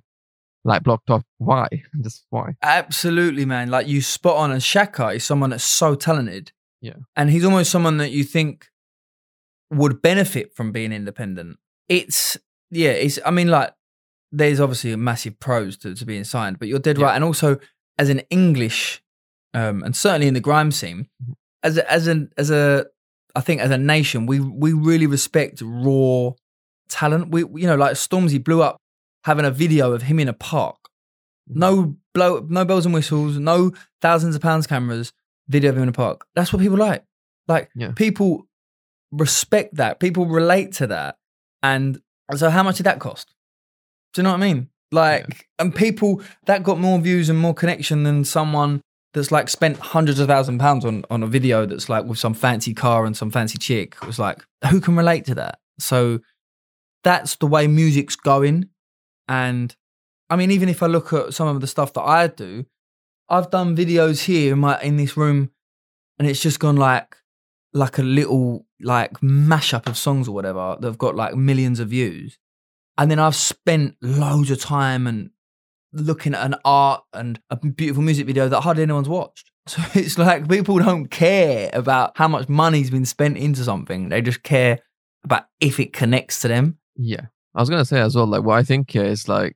like blocked off. Why? *laughs* Just why? Absolutely, man. Like you spot on. And Shaka is someone that's so talented. Yeah. And he's almost someone that you think would benefit from being independent. It's yeah, it's I mean, like, there's obviously a massive pros to, to being signed, but you're dead Yeah. right. And also as an English, um, and certainly in the grime scene, Mhm. as a, as an as a I think as a nation, we we really respect raw talent. We you know, like Stormzy blew up having a video of him in a park. Mm-hmm. No blow, no bells and whistles, no thousands of pounds cameras. Video of him in a park. That's what people like. Like Yeah. people respect that. People relate to that. And so, how much did that cost? Do you know what I mean? Like, and people that got more views and more connection than someone that's like spent hundreds of thousand pounds on on a video that's like with some fancy car and some fancy chick. It was like, who can relate to that? So that's the way music's going. And I mean, even if I look at some of the stuff that I do, I've done videos here in my in this room, and it's just gone like like a little like mashup of songs or whatever that have got like millions of views. And then I've spent loads of time and looking at an art and a beautiful music video that hardly anyone's watched. *laughs* So it's like people don't care about how much money's been spent into something. They just care about if it connects to them. Yeah. I was gonna say as well, like what I think here is like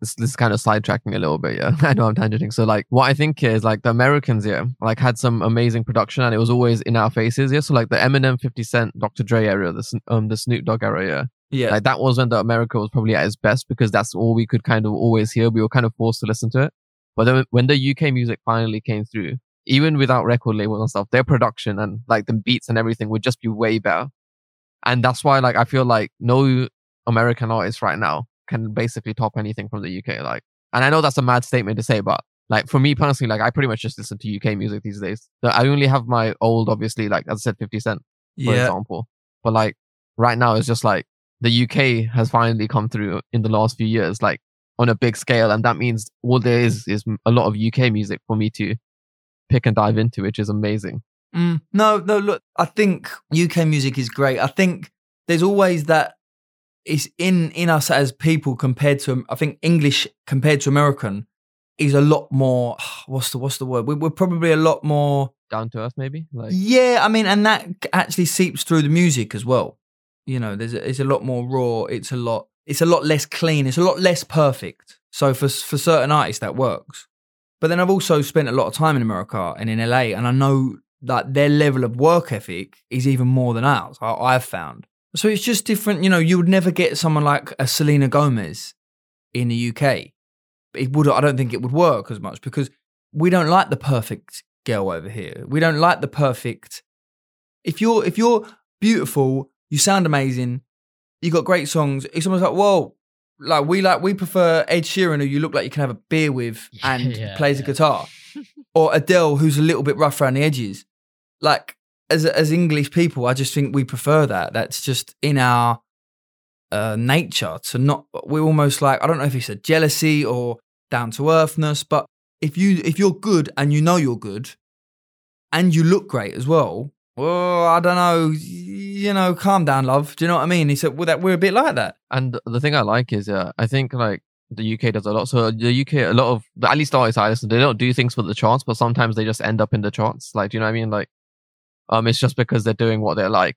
this this is kind of sidetracking a little bit, yeah. *laughs* I know I'm tangenting. So like what I think here is like the Americans, yeah, like had some amazing production and it was always in our faces, yeah. So like the Eminem, 50 Cent, Dr. Dre era, the um the Snoop Dogg era, yeah. Yeah. Like that was when the America was probably at its best because that's all we could kind of always hear. We were kind of forced to listen to it. But then when the UK music finally came through, even without record labels and stuff, their production and like the beats and everything would just be way better. And that's why like I feel like no American artists right now can basically top anything from the UK. Like, and I know that's a mad statement to say, but like for me personally, like I pretty much just listen to UK music these days. I only have my old, obviously, like as I said, 50 Cent, for yeah. example. But like right now, it's just like the UK has finally come through in the last few years, like on a big scale. And that means all there is is a lot of UK music for me to pick and dive into, which is amazing. Mm, no, no, look, I think UK music is great. I think there's always that it's in in us as people compared to I think English compared to American is a lot more *sighs* what's the what's the word? We, we're probably a lot more Down to earth, maybe. Like, yeah, I mean, and that actually seeps through the music as well. You know, there's a, it's a lot more raw. It's a lot. It's a lot less clean. It's a lot less perfect. So for for certain artists that works. But then I've also spent a lot of time in America and in LA, and I know that their level of work ethic is even more than ours. I, I've found. So it's just different. You know, you would never get someone like a Selena Gomez in the UK. It would. I don't think it would work as much because we don't like the perfect girl over here. We don't like the perfect. If you're if you're beautiful, you sound amazing, you got great songs. It's almost like whoa, like we like we prefer Ed Sheeran, who you look like you can have a beer with *laughs* and Yeah, plays a guitar, *laughs* or Adele, who's a little bit rough around the edges. Like as as English people, I just think we prefer that. That's just in our uh, nature to not. We're almost like I don't know if it's a jealousy or down to earthness, but if you if you're good and you know you're good, and you look great as well. Well, I don't know. You know, calm down, love. Do you know what I mean? He said, "Well, that we're a bit like that." And the thing I like is, uh, I think like the UK does a lot. So the UK, a lot of at least artists I listen, they don't do things for the charts, but sometimes they just end up in the charts. Like, do you know what I mean? Like, um, it's just because they're doing what they're like,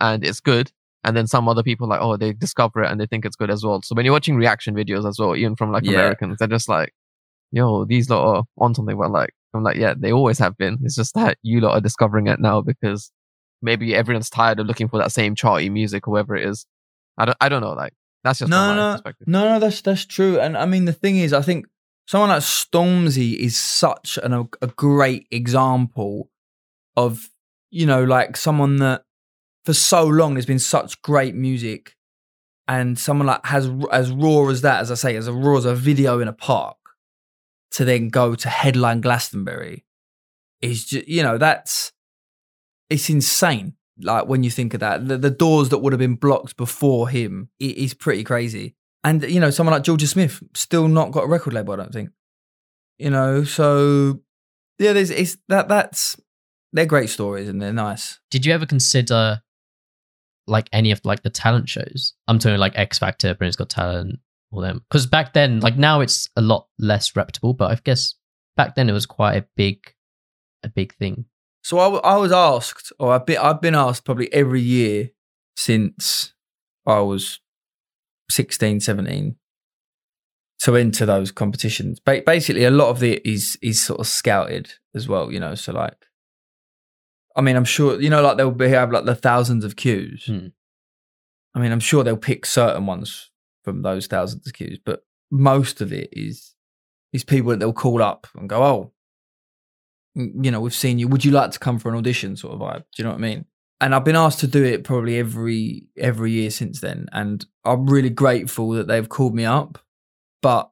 and it's good. And then some other people like, oh, they discover it and they think it's good as well. So when you're watching reaction videos as well, even from like Yeah. Americans, they're just like, yo, these lot are on something. But like, I'm like, yeah, they always have been. It's just that you lot are discovering it now because maybe everyone's tired of looking for that same charty music or whatever it is. I don't, I don't know. Like, that's just No, from my no. No, no, that's that's true. And I mean, the thing is, I think someone like Stormzy is such an, a great example of you know, like someone that for so long has been such great music, and someone like has as raw as that, as I say, as a raw as a video in a park, to then go to headline Glastonbury, is just you know that's it's insane. Like when you think of that, the, the doors that would have been blocked before him it is pretty crazy. And you know, someone like Jorja Smith still not got a record label. I don't think. You know, so yeah, there's it's that that's they're great stories and they're nice. Did you ever consider like any of like the talent shows? I'm talking like X Factor, Britain's Got Talent, all them. Because back then, like now, it's a lot less reputable. But I guess back then it was quite a big, a big thing. So I, w- I was asked, or I've been, I've been asked probably every year since I was 16, 17 to enter those competitions. Ba- basically, a lot of it is is sort of scouted as well, you know. So like, I mean, I'm sure you know, like they'll be have like the thousands of cues. Hmm. I mean, I'm sure they'll pick certain ones from those thousands of cues, but most of it is is people that they'll call up and go, "Oh, you know, we've seen you. Would you like to come for an audition?" Sort of vibe. Do you know what I mean? And I've been asked to do it probably every every year since then, and I'm really grateful that they've called me up. But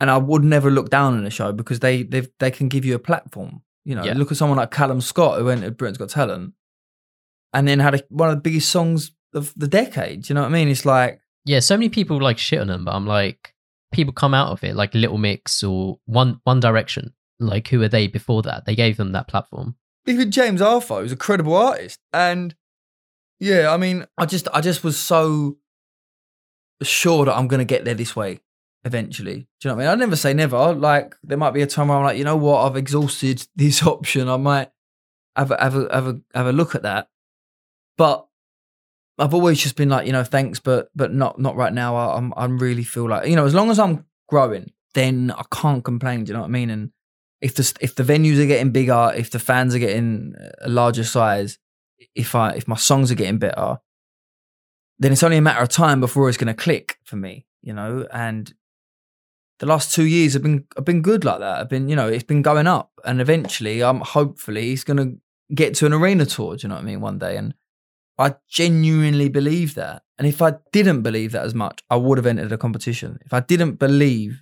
and I would never look down on a show because they they they can give you a platform. You know, Yeah. look at someone like Callum Scott who entered Britain's Got Talent, and then had a, one of the biggest songs of the decade. You know what I mean? It's like Yeah, so many people like shit on them, but I'm like, people come out of it like Little Mix or One One Direction. Like, who are they before that? They gave them that platform. even James Arthur is a credible artist, and yeah, I mean, I just I just was so sure that I'm going to get there this way eventually. Do you know what I mean? I never say never. Like there might be a time where I'm like, you know what, I've exhausted *laughs* this option. I might have a, have a, have a, have a look at that, but. I've always just been like, you know, thanks, but but not not right now. I, I'm I'm really feel like, you know, as long as I'm growing, then I can't complain. Do you know what I mean? And if the if the venues are getting bigger, if the fans are getting a larger size, if I if my songs are getting better, then it's only a matter of time before it's going to click for me, you know. And the last two years have been have been good like that. I've been, you know, it's been going up, and eventually, I'm hopefully he's going to get to an arena tour. Do you know what I mean? One day, and I genuinely believe that. And if I didn't believe that as much, I would have entered a competition. If I didn't believe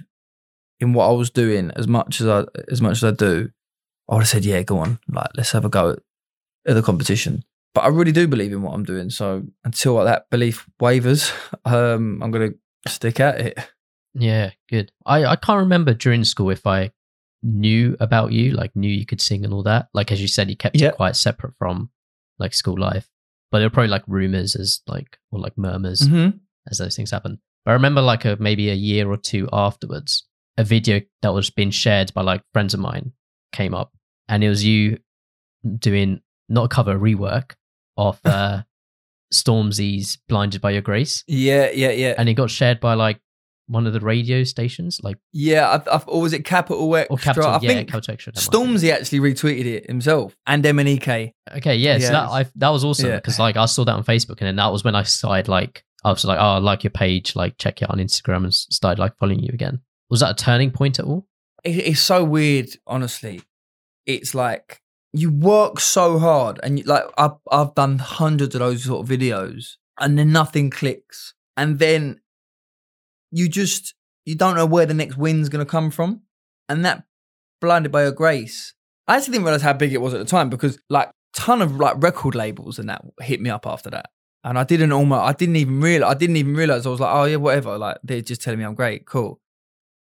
in what I was doing as much as I as much as I do, I would have said, "Yeah, go on, like let's have a go at, at the competition." But I really do believe in what I'm doing. So until that belief wavers, *laughs* um, I'm gonna stick at it. Yeah, good. I, I can't remember during school if I knew about you, like knew you could sing and all that. Like as you said, you kept Yeah. it quite separate from like school life. But there were probably like rumors as like or like murmurs Mm-hmm. as those things happen. But I remember like a maybe a year or two afterwards, a video that was being shared by like friends of mine came up, and it was you doing not a cover, a rework of *laughs* uh, Stormzy's "Blinded by Your Grace," Yeah, yeah, yeah, and it got shared by like one of the radio stations, like yeah. I, I, or was it Capital Extra? or Capital, I yeah, think Capital Extra. that might be. Stormzy actually retweeted it himself, and MNEK. Okay, yeah, so Yeah, that I, that was awesome yeah. because like I saw that on Facebook, and then that was when I started like I was like, oh, I like your page, like check it out on Instagram, and started like following you again. Was that a turning point at all? it, it's so weird honestly it's like you work so hard and you, like I've, I've done hundreds of those sort of videos and then nothing clicks and then you just you don't know where the next win's going to come from and that blinded by your grace i actually didn't realize how big it was at the time because like ton of like record labels and that hit me up after that and i didn't almost i didn't even realize i didn't even realize i was like oh yeah whatever like they're just telling me i'm great cool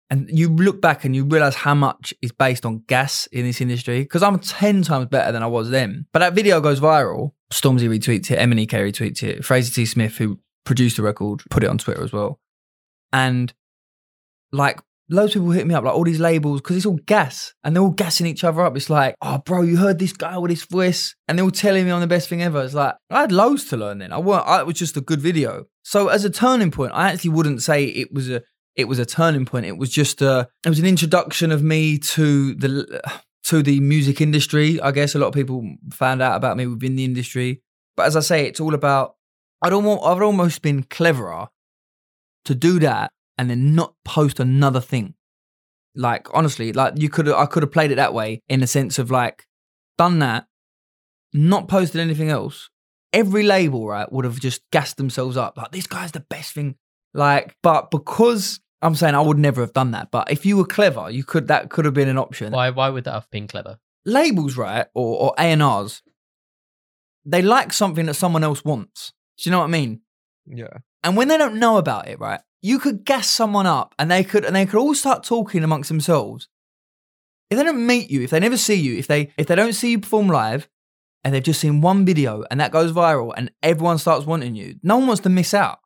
and you look back and you realize how much is based on gas in this industry because I'm 10 times better than I was then. But that video goes viral. Stormzy retweets it, MNEK retweets it, Fraser T. Smith, who produced the record, put it on Twitter as well. And like loads of people hit me up, like all these labels, because it's all gas and they're all gassing each other up. It's like, oh, bro, you heard this guy with his voice, and they're all telling me I'm the best thing ever. It's like, I had loads to learn then. I weren't, I, was just a good video. So as a turning point, I actually wouldn't say it was a, it was a turning point. It was just a, it was an introduction of me to the, to the music industry. I guess a lot of people found out about me within the industry. But as I say, it's all about, I'd almost, I've almost been cleverer to do that and then not post another thing. Like honestly, like you could I could have played it that way in the sense of like done that, not posted anything else. Every label, right, would have just gassed themselves up. Like this guy's the best thing. Like, but because I'm saying I would never have done that. But if you were clever, you could that could have been an option. Why why would that have been clever? Labels, right, or or A and R's, they like something that someone else wants. Do you know what I mean? Yeah. And when they don't know about it, right, you could gas someone up and they could and they could all start talking amongst themselves. If they don't meet you, if they never see you, if they if they don't see you perform live and they've just seen one video and that goes viral and everyone starts wanting you, no one wants to miss out.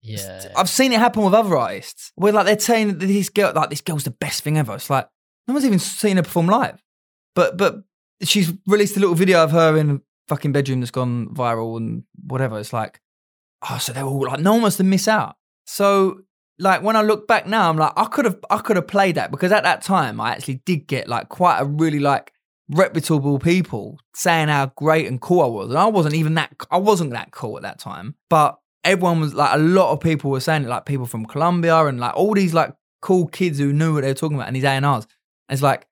Yeah. I've seen it happen with other artists where like they're saying that this girl, like this girl's the best thing ever. It's like no one's even seen her perform live, but but she's released a little video of her in a fucking bedroom that's gone viral and whatever. It's like, oh, so they were all like, no one wants to miss out. So like when I look back now, I'm like, I could have I could have played that because at that time I actually did get like quite a really like reputable people saying how great and cool I was, and I wasn't even that I wasn't that cool at that time, but everyone was like a lot of people were saying it, like people from Columbia and like all these like cool kids who knew what they were talking about and these A and R's. It's like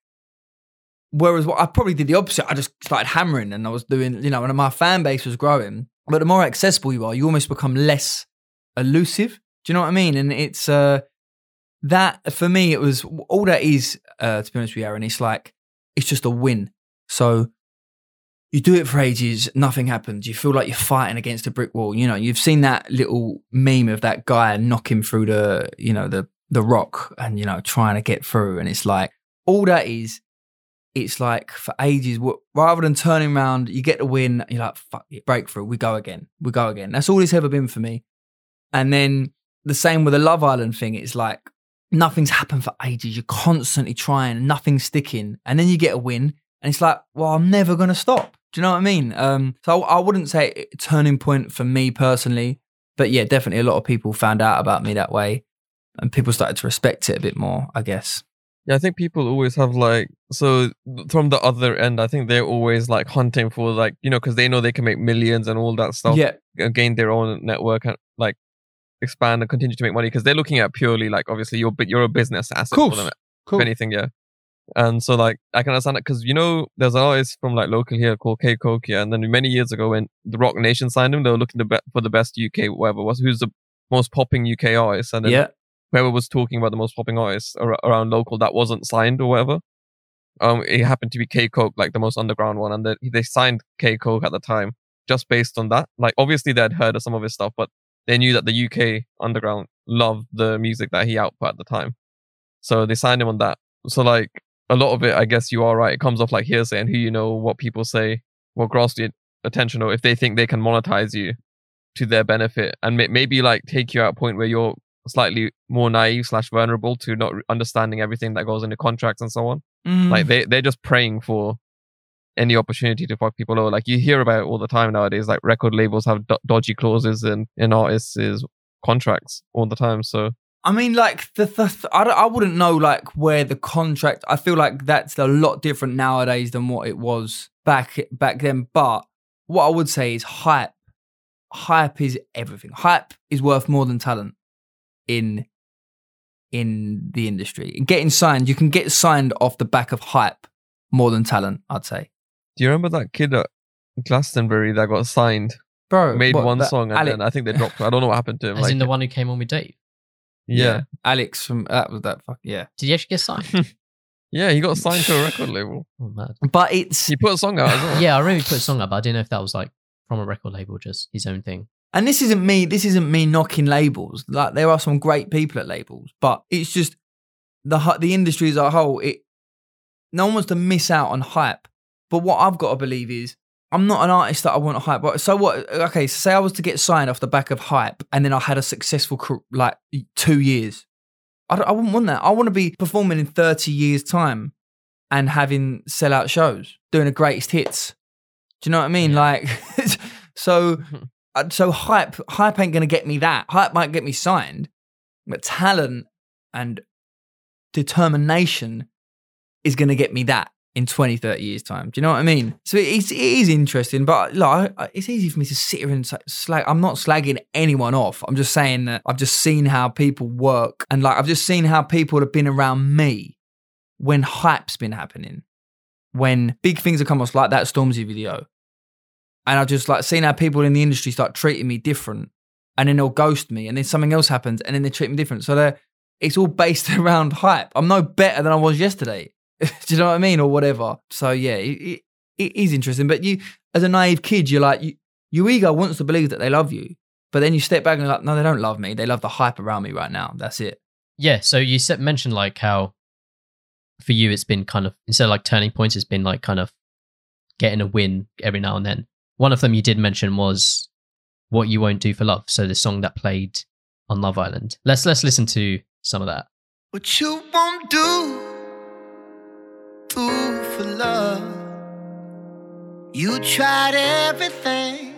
whereas what I probably did the opposite. I just started hammering and I was doing, you know, and my fan base was growing. But the more accessible you are, you almost become less elusive. Do you know what I mean? And it's uh that for me, it was all that is, uh, to be honest with you, Aaron, it's like it's just a win. So you do it for ages, nothing happens. You feel like you're fighting against a brick wall. You know, you've seen that little meme of that guy knocking through the, you know, the the rock and you know trying to get through, and it's like all that is. It's like for ages, rather than turning around, you get the win. You're like, fuck it, breakthrough. We go again. We go again. That's all it's ever been for me. And then the same with the Love Island thing. It's like nothing's happened for ages. You're constantly trying, nothing's sticking, and then you get a win, and it's like, well, I'm never gonna stop. Do you know what I mean? Um, so I wouldn't say turning point for me personally, but yeah, definitely a lot of people found out about me that way, and people started to respect it a bit more. I guess. Yeah, I think people always have like so from the other end. I think they're always like hunting for like you know because they know they can make millions and all that stuff. Yeah, gain their own network and like expand and continue to make money because they're looking at purely like obviously you're you're a business asset Cool. for them cool. if anything yeah and so like I can understand it because you know there's an artist from like local here called K Kokia and then many years ago when the Roc Nation signed him they were looking be- for the best UK whatever was who's the most popping UK artist and then Yeah, whoever was talking about the most popping artists ar- around local that wasn't signed or whatever. Um, it happened to be K Koke, like the most underground one, and they, they signed K Koke at the time just based on that. Like, obviously they'd heard of some of his stuff, but they knew that the UK underground loved the music that he output at the time, so they signed him on that. So like a lot of it, I guess you are right. It comes off like hearsay and who you know, what people say, what grasps your attention, or if they think they can monetize you to their benefit and may- maybe like take you at a point where you're slightly more naive slash vulnerable to not understanding everything that goes into contracts and so on. Mm. Like they they're just praying for any opportunity to fuck people over. Like you hear about it all the time nowadays. Like record labels have do- dodgy clauses in in artists' contracts all the time. So I mean, like the, the I, I wouldn't know like where the contract. I feel like that's a lot different nowadays than what it was back back then. But what I would say is hype. Hype is everything. Hype is worth more than talent in in the industry. Getting signed, you can get signed off the back of hype more than talent. I'd say, do you remember that kid at Glastonbury that got signed, bro. made what, one that song, and Ale- then I think they dropped. I don't know what happened to him. As like, in the one who came on with Dave. yeah. Alex from uh, that was that. Fuck yeah. Did he actually get signed? *laughs* Yeah, he got signed to a record label. *laughs* oh, mad. But it's He put a song out as well. *laughs* Yeah, I remember he put a song up, but I didn't know if that was like from a record label, just his own thing. And this isn't me this isn't me knocking labels. Like there are some great people at labels but it's just the the industry as a whole it no one wants to miss out on hype. But what i've got to believe is i'm not an artist that i want to hype but so what okay so say i was to get signed off the back of hype and then i had a successful like two years. I, I wouldn't want that. I want to be performing in 30 years time and having sellout shows doing the greatest hits. Do you know what i mean? Yeah. like *laughs* so uh, *laughs* Uh, so hype hype ain't gonna get me that. Hype might get me signed but talent and determination is gonna get me that in 20 30 years time. Do you know what i mean? So it's, it is interesting but like it's easy for me to sit here and slag i'm not slagging anyone off. I'm just saying that i've just seen how people work and like i've just seen how people have been around me when hype's been happening. When big things have come off like that stormzy video and I've just like seen how people in the industry start treating me different, and then they'll ghost me, and then something else happens, and then they treat me different. So it's all based *laughs* around hype. I'm no better than I was yesterday. *laughs* Do you know what I mean, or whatever? So yeah, it, it, is interesting. But you, as a naive kid, you're like, you, your ego wants to believe that they love you, but then you step back and you're like, no, they don't love me. They love the hype around me right now. That's it. Yeah, so you mentioned like how for you it's been kind of instead of like turning points, it's been like kind of getting a win every now and then. One of them you did mention was "What You Won't Do for Love." So the song that played on Love Island. Let's let's listen to some of that. What you won't do, do for love. You tried everything,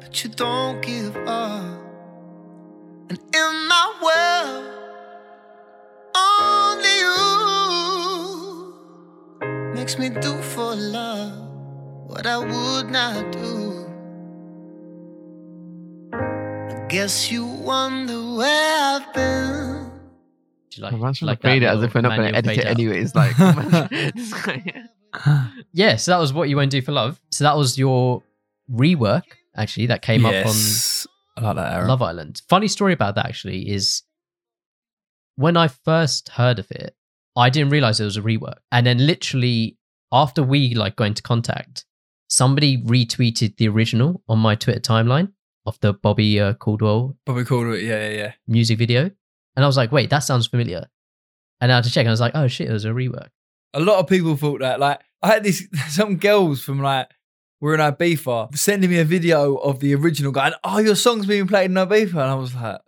but you don't give up. And in my world, only you makes me do for love what I would not do. I guess you wonder where I've been. Do you like, I'm like to it as if we're not going to edit it out? anyways. Like, *laughs* *laughs* Yeah, so that was what you won't do for love. So that was your rework, actually, that came yes. I like that up era. on Love Island. Funny story about that actually is when I first heard of it, I didn't realize it was a rework. And then literally after we like got into contact, somebody retweeted the original on my Twitter timeline of the Bobby uh, Caldwell Bobby Caldwell. Yeah, yeah, yeah. music video. And I was like, wait, that sounds familiar. And I had to check and I was like, oh shit, it was a rework. A lot of people thought that. Like, I had this *laughs* some girls from like we're in Ibiza sending me a video of the original guy. And, oh, your song's being played in Ibiza, and I was like,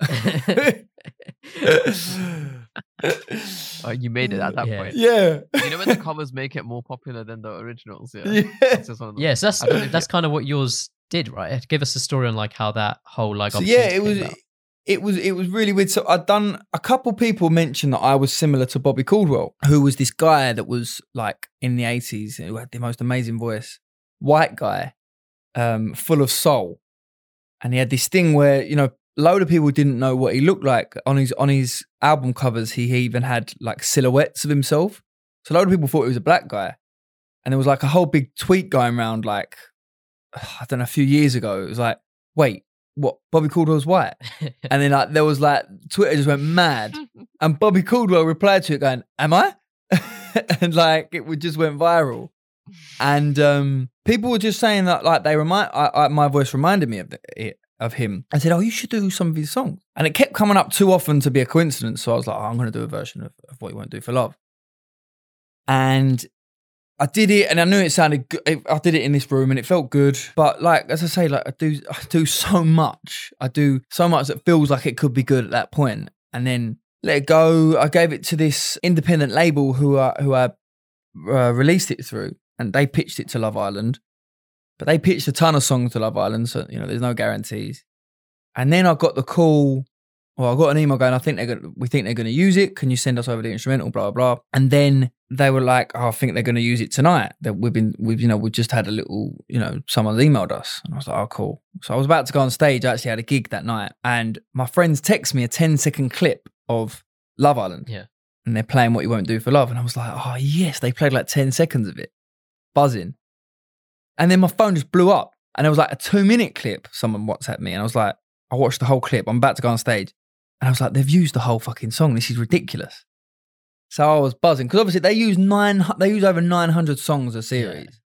*laughs* *laughs* *laughs* oh, you made it at that Yeah. point. yeah, You know when the covers make it more popular than the originals? Yeah. yeah. It's just one of those- yeah, so that's I don't know if that's kind of what yours did, right? Give us a story on like how that whole like So yeah, it was came about. it was it was really weird. So I'd done a couple people mentioned that I was similar to Bobby Caldwell, who was this guy that was like in the eighties who had the most amazing voice, white guy, um, full of soul, and he had this thing where you know. A load of people didn't know what he looked like on his on his album covers. He even had like silhouettes of himself. So a load of people thought he was a black guy, and there was like a whole big tweet going around like I don't know a few years ago. It was like, wait, what? Bobby Caldwell's white? *laughs* And then like there was like Twitter just went mad, and Bobby Caldwell replied to it going, "Am I?" *laughs* and like it would just went viral, and um, people were just saying that like they remind I, I, my voice reminded me of the, it, of him. I said, "Oh, you should do some of his songs," and it kept coming up too often to be a coincidence. So I was like, oh, "I'm going to do a version of, of what you won't do for love," and I did it, and I knew it sounded good. I did it in this room, and it felt good. But like as I say, like I do, I do so much. I do so much that feels like it could be good at that point, and then let it go. I gave it to this independent label who I who I uh, released it through, and they pitched it to Love Island. But they pitched a ton of songs to Love Island, so you know there's no guarantees. And then I got the call. or I got an email going. I think they're going. We think they're going to use it. Can you send us over the instrumental? Blah blah blah. And then they were like, "Oh, I think they're going to use it tonight." That we've been, we've you know, we've just had a little, you know, someone's emailed us, and I was like, "Oh, cool." So I was about to go on stage. I actually had a gig that night, and my friends text me a 10 second clip of Love Island. Yeah. And they're playing What You Won't Do for Love, and I was like, "Oh yes!" They played like ten seconds of it, buzzing. And then my phone just blew up, and it was like a two minute clip. Someone WhatsApped me, and I was like, I watched the whole clip. I'm about to go on stage. And I was like, they've used the whole fucking song. This is ridiculous. So I was buzzing because obviously they use nine, they use over 900 songs a series.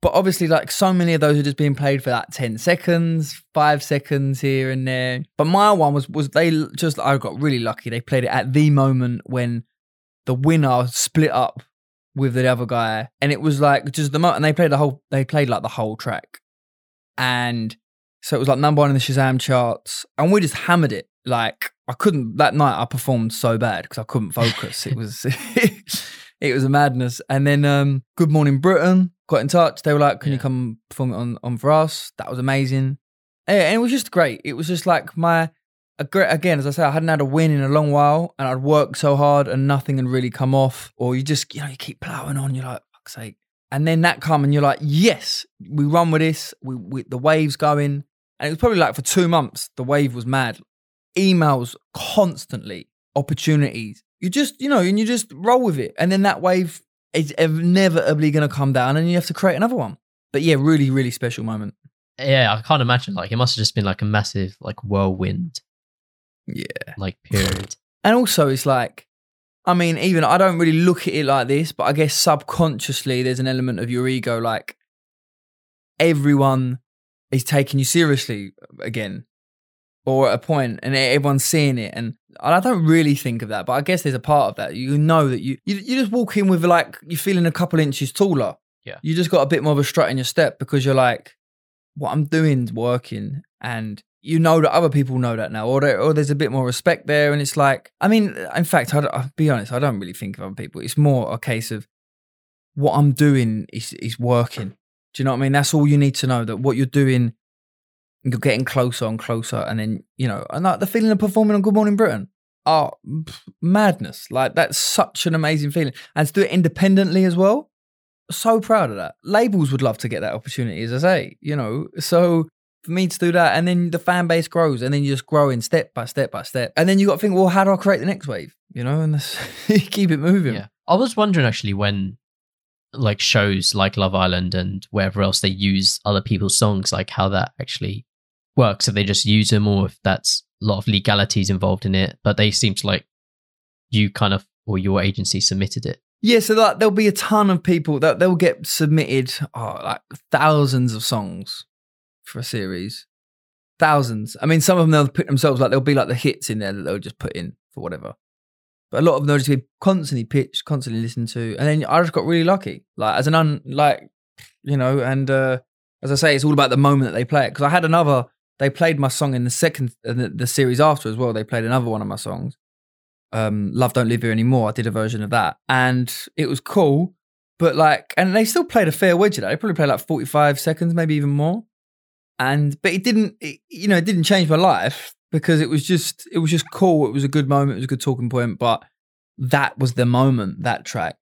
But obviously, like so many of those are just being played for like 10 seconds, five seconds here and there. But my one was, was they just, I got really lucky. They played it at the moment when the winner split up with the other guy. And it was like just the moment, and they played the whole, they played like the whole track. And so it was like number one in the Shazam charts. And we just hammered it. Like I couldn't that night I performed so bad because I couldn't focus. it was *laughs* it was a madness. And then um Good Morning Britain got in touch. They were like, Can you come perform it on, on for us? That was amazing. Yeah, and it was just great. It was just like my again, as I say, I hadn't had a win in a long while and I'd worked so hard and nothing had really come off. Or you just, you know, you keep plowing on, you're like, fuck's sake. And then that come and you're like, yes, we run with this. We, we the wave's going. And it was probably like for two months, the wave was mad. Emails constantly, opportunities. You just, you know, and you just roll with it. And then that wave is inevitably going to come down and you have to create another one. But yeah, really, really special moment. Yeah, I can't imagine. Like, it must have just been like a massive, like, whirlwind, Yeah. like, period. And also, it's like, I mean, even I don't really look at it like this, but I guess subconsciously there's an element of your ego, like everyone is taking you seriously again, or at a point, and everyone's seeing it. And I don't really think of that, but I guess there's a part of that. You know that you you, you just walk in with like you're feeling a couple inches taller. Yeah. you just got a bit more of a strut in your step because you're like, what I'm doing's working, and you know that other people know that now, or there, or there's a bit more respect there, and it's like, I mean, in fact, I, will be honest, I don't really think of other people. It's more a case of what I'm doing is is working. Do you know what I mean? That's all you need to know. That what you're doing, you're getting closer and closer, and then you know, and like the feeling of performing on Good Morning Britain, oh, madness! Like that's such an amazing feeling, and to do it independently as well. So proud of that. Labels would love to get that opportunity, as I say, you know. So for me to do that, and then the fan base grows, and then you just growing step by step by step, and then you got to think, well, how do I create the next wave? You know, and *laughs* keep it moving. Yeah. I was wondering actually when like shows like Love Island and wherever else they use other people's songs, like how that actually works. If they just use them or if that's a lot of legalities involved in it. But they seem to like you kind of or your agency submitted it. Yeah, so like there'll be a ton of people that they'll get submitted oh, like thousands of songs for a series. Thousands. I mean, some of them they'll put themselves like there'll be like the hits in there that they'll just put in for whatever. But a lot of them they'll just be constantly pitched, constantly listened to, and then I just got really lucky. Like as an un, like you know, and uh, as I say, it's all about the moment that they play it. Because I had another, they played my song in the second, uh, the, the series after as well. They played another one of my songs, um, "Love Don't Live Here Anymore." I did a version of that, and it was cool. But like, and they still played a fair wedge of that. They probably played like forty-five seconds, maybe even more. And but it didn't, it, you know, it didn't change my life because it was just it was just cool. It was a good moment. It was a good talking point. But that was the moment, that track,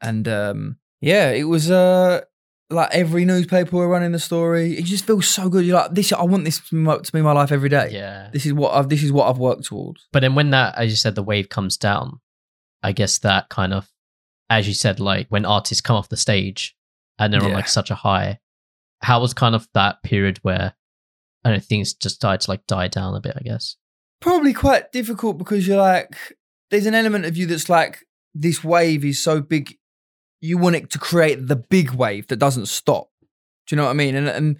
and um, yeah, it was uh like every newspaper were running the story. It just feels so good. You're like this. I want this to be my, to be my life every day. Yeah. This is what I've. This is what I've worked towards. But then when that, as you said, the wave comes down, I guess that kind of, as you said, like when artists come off the stage and they're on like such a high, how was kind of that period where I don't know, things just started to like die down a bit, I guess. Probably quite difficult because you're like, there's an element of you that's like, this wave is so big, you want it to create the big wave that doesn't stop. Do you know what I mean? And and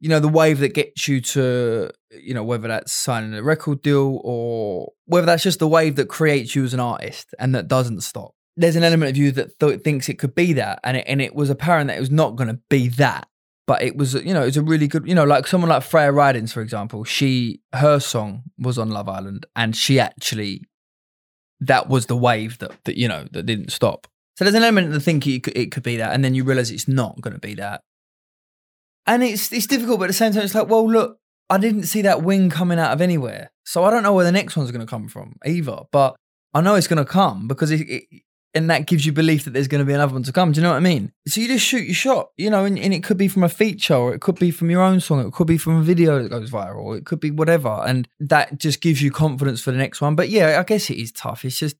you know the wave that gets you to, you know, whether that's signing a record deal or whether that's just the wave that creates you as an artist and that doesn't stop. There's an element of you that th- thinks it could be that, and it, and it was apparent that it was not going to be that. But it was, you know, it was a really good, you know, like someone like Freya Ridings, for example. She, her song was on Love Island, and she actually, that was the wave that, that you know, that didn't stop. So there's an element of thinking it could, it could be that, and then you realize it's not going to be that. And it's it's difficult, but at the same time, it's like, well, look, I didn't see that wing coming out of anywhere, so I don't know where the next one's going to come from either. But I know it's going to come because it, it, and that gives you belief that there's going to be another one to come. Do you know what I mean? So you just shoot your shot, you know, and, and it could be from a feature, or it could be from your own song, it could be from a video that goes viral, it could be whatever, and that just gives you confidence for the next one. But yeah, I guess it is tough. It's just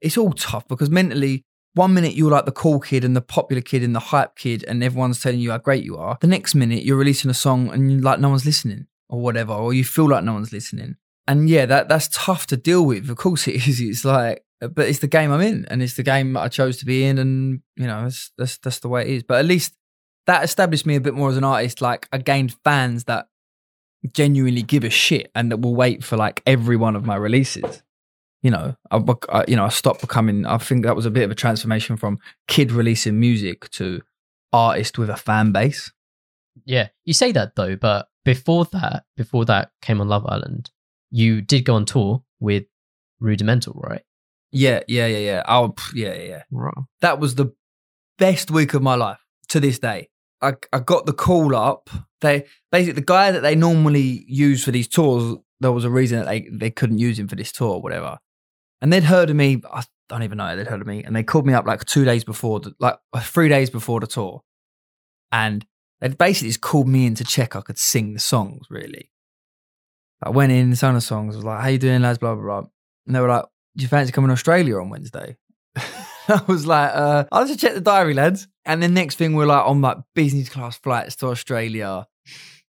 it's all tough because mentally, one minute you're like the cool kid and the popular kid and the hype kid, and everyone's telling you how great you are. The next minute you're releasing a song and like no one's listening or whatever, or you feel like no one's listening. And yeah, that that's tough to deal with. Of course it is. It's like, but it's the game I'm in, and it's the game I chose to be in, and you know, that's that's that's the way it is. But at least that established me a bit more as an artist. Like I gained fans that genuinely give a shit and that will wait for like every one of my releases you know, I, I, you know, I stopped becoming. I think that was a bit of a transformation from kid releasing music to artist with a fan base. Yeah, you say that though, but before that, before that came on Love Island, you did go on tour with Rudimental, right? Yeah, yeah, yeah, yeah. Oh, yeah, yeah, yeah. Right. That was the best week of my life to this day. I, I got the call up. They basically the guy that they normally use for these tours. There was a reason that they they couldn't use him for this tour, or whatever. And they'd heard of me. I don't even know. They'd heard of me, and they called me up like two days before, the, like three days before the tour, and they'd basically just called me in to check I could sing the songs. Really, I went in, sang the songs. I was like, "How you doing, lads?" Blah blah blah. And they were like, "Do you fancy coming to Australia on Wednesday?" *laughs* I was like, uh, "I'll just check the diary, lads." And the next thing, we're like on like business class flights to Australia.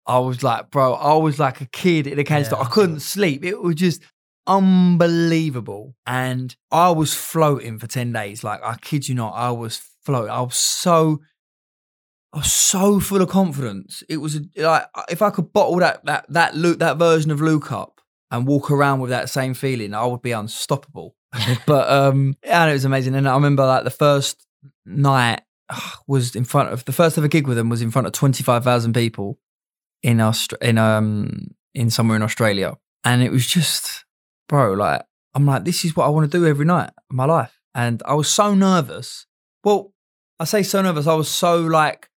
I was like, bro, I was like a kid in a candy store. I couldn't sleep. It was just unbelievable. And I was floating for 10 days. Like, I kid you not, I was floating. I was so, I was so full of confidence. It was like, if I could bottle that, that, that Luke, that version of Luke up and walk around with that same feeling, I would be unstoppable. *laughs* but, um, yeah, and it was amazing. And I remember like the first night was in front of the first ever gig with them was in front of 25,000 people in Aust- in um in somewhere in Australia, and it was just, bro, like I'm like, this is what I want to do every night of my life, and I was so nervous. Well, I say so nervous. I was so like,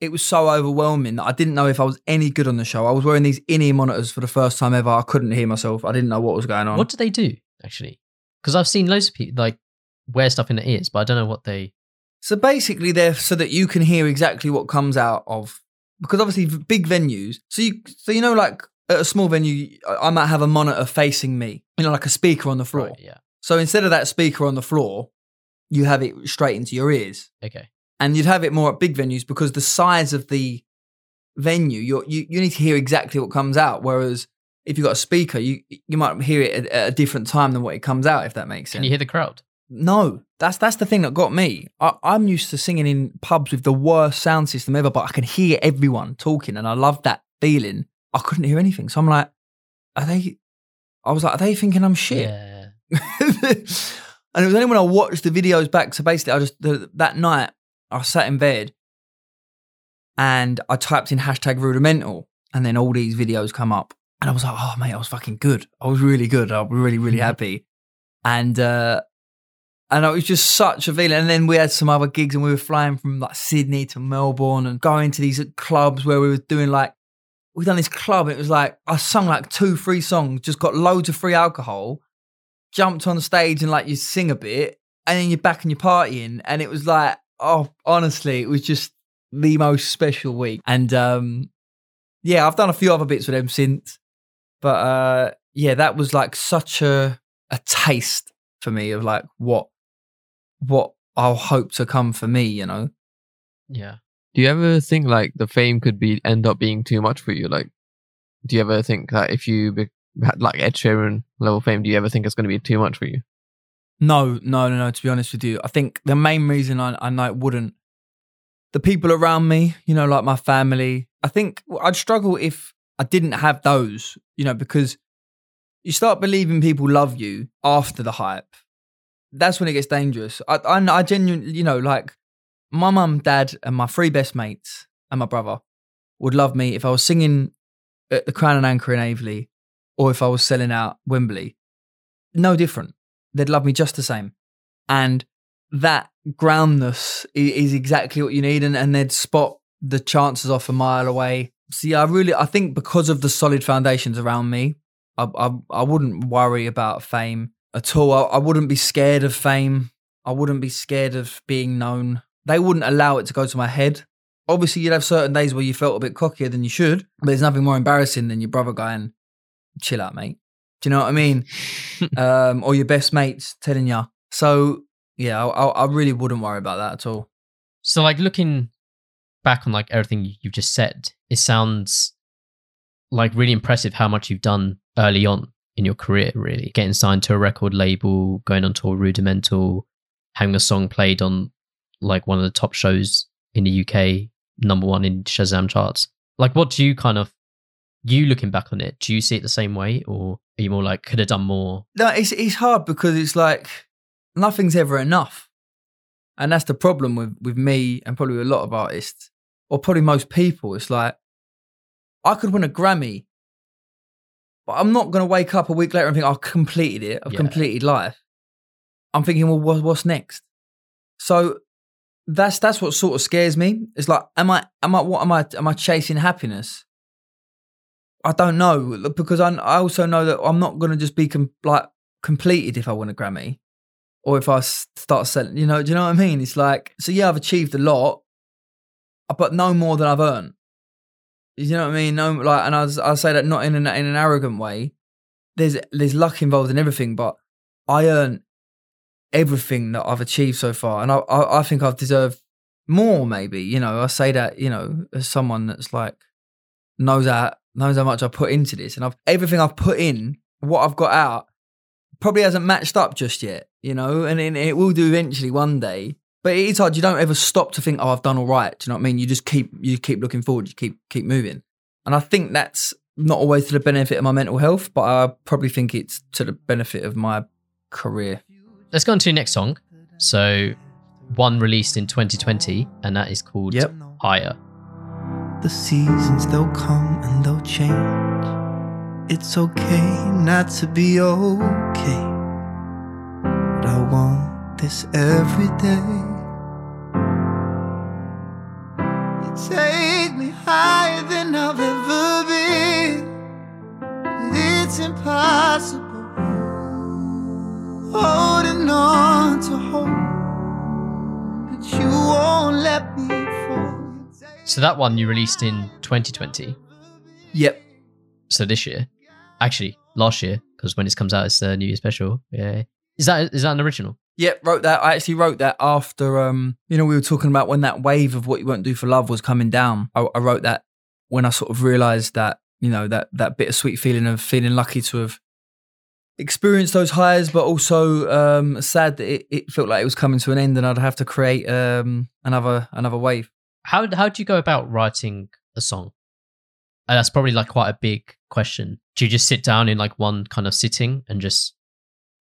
it was so overwhelming that I didn't know if I was any good on the show. I was wearing these in-ear monitors for the first time ever. I couldn't hear myself. I didn't know what was going on. What do they do actually? Because I've seen loads of people like wear stuff in their ears, but I don't know what they. So basically, they're so that you can hear exactly what comes out of because obviously big venues. So you so you know like at a small venue, I I might have a monitor facing me, you know, like a speaker on the floor. Right, yeah. So instead of that speaker on the floor, you have it straight into your ears, Okay. And you'd have it more at big venues because the size of the venue, you're, you you need to hear exactly what comes out. Whereas if you've got a speaker, you you might hear it at, at a different time than what it comes out. If that makes sense. Can you hear the crowd? No, that's that's the thing that got me. I, I'm used to singing in pubs with the worst sound system ever, but I can hear everyone talking, and I love that feeling. I couldn't hear anything, so I'm like, are they? I was like, are they thinking I'm shit? Yeah. *laughs* and it was only when I watched the videos back. So basically, I just the, that night I sat in bed and I typed in hashtag rudimental, and then all these videos come up, and I was like, oh mate, I was fucking good. I was really good. I was really really happy, and uh and it was just such a feeling. And then we had some other gigs, and we were flying from like Sydney to Melbourne and going to these clubs where we were doing like we done this club. It was like I sung like two, three songs, just got loads of free alcohol, jumped on stage and like you sing a bit, and then you're back and you're partying. And it was like, oh, honestly, it was just the most special week. And um, yeah, I've done a few other bits with them since, but uh, yeah, that was like such a a taste for me of like what what I'll hope to come for me. You know, Yeah. Do you ever think like the fame could be end up being too much for you? Like, do you ever think that if you be, had like Ed Sheeran level fame, do you ever think it's going to be too much for you? No, no, no, no. To be honest with you, I think the main reason I, I know it wouldn't, the people around me, you know, like my family, I think I'd struggle if I didn't have those, you know, because you start believing people love you after the hype. That's when it gets dangerous. I, I, I genuinely, you know, like my mum, dad, and my three best mates and my brother would love me if I was singing at the Crown and Anchor in Aveley or if I was selling out Wembley. No different they'd love me just the same. And that groundness is exactly what you need, and, and they'd spot the chances off a mile away. See, I really, I think because of the solid foundations around me, I, I, I wouldn't worry about fame at all. I, I wouldn't be scared of fame. I wouldn't be scared of being known. They wouldn't allow it to go to my head. Obviously, you'd have certain days where you felt a bit cockier than you should, but there's nothing more embarrassing than your brother going, chill out, mate. Do you know what I mean? *laughs* um, or your best mates telling you. So yeah, I, I I really wouldn't worry about that at all. So, like, looking back on like everything you- you've just said, it sounds like really impressive how much you've done early on in your career. Really, getting signed to a record label, going on tour, Rudimental, having a song played on like one of the top shows in the UK, number one in Shazam charts. Like, what do you kind of you looking back on it? Do you see it the same way, or are you more like could have done more? No, it's it's hard because it's like nothing's ever enough, and that's the problem with with me and probably a lot of artists, or probably most people. It's like I could win a Grammy, but I'm not going to wake up a week later and think I've completed it. I've Yeah. completed life. I'm thinking, well, what, what's next? So that's that's what sort of scares me. It's like, am I am I what am I am I chasing happiness? I don't know because I I also know that I'm not going to just be com- like completed if I win a Grammy or if I start selling. You know, do you know what I mean? It's like so. Yeah, I've achieved a lot, uh, but no more than I've earned. You know what I mean? No, like, and I I say that not in an in an arrogant way. There's there's luck involved in everything, but I earn everything that I've achieved so far, and I I, I think I've deserved more. Maybe you know, I say that you know as someone that's like knows how knows how much I put into this, and I've everything I've put in, what I've got out, probably hasn't matched up just yet. You know, and, and it will do eventually one day. But it is hard. You don't ever stop to think, "Oh, I've done all right." Do you know what I mean? You just keep you keep looking forward. You keep keep moving, and I think that's not always to the benefit of my mental health, but I probably think it's to the benefit of my career. Let's go on to your next song. So, one released in 2020, and that is called Yep. Higher. The seasons they'll come and they'll change. It's okay not to be okay. But I want this every day. You take me higher than I've ever been. It's impossible. Holding on to hope. But you won't let me So that one you released in 2020. Yep. So this year, actually last year, because when this comes out, it's the New Year special. Yeah. Is that is that an original? Yep, wrote that. I actually wrote that after, um, you know, we were talking about when that wave of what you won't do for love was coming down. I, I wrote that when I sort of realised that, you know, that that bittersweet feeling of feeling lucky to have experienced those highs, but also um, sad that it, it felt like it was coming to an end, and I'd have to create um, another another wave. How how do you go about writing a song? And that's probably like quite a big question. Do you just sit down in like one kind of sitting and just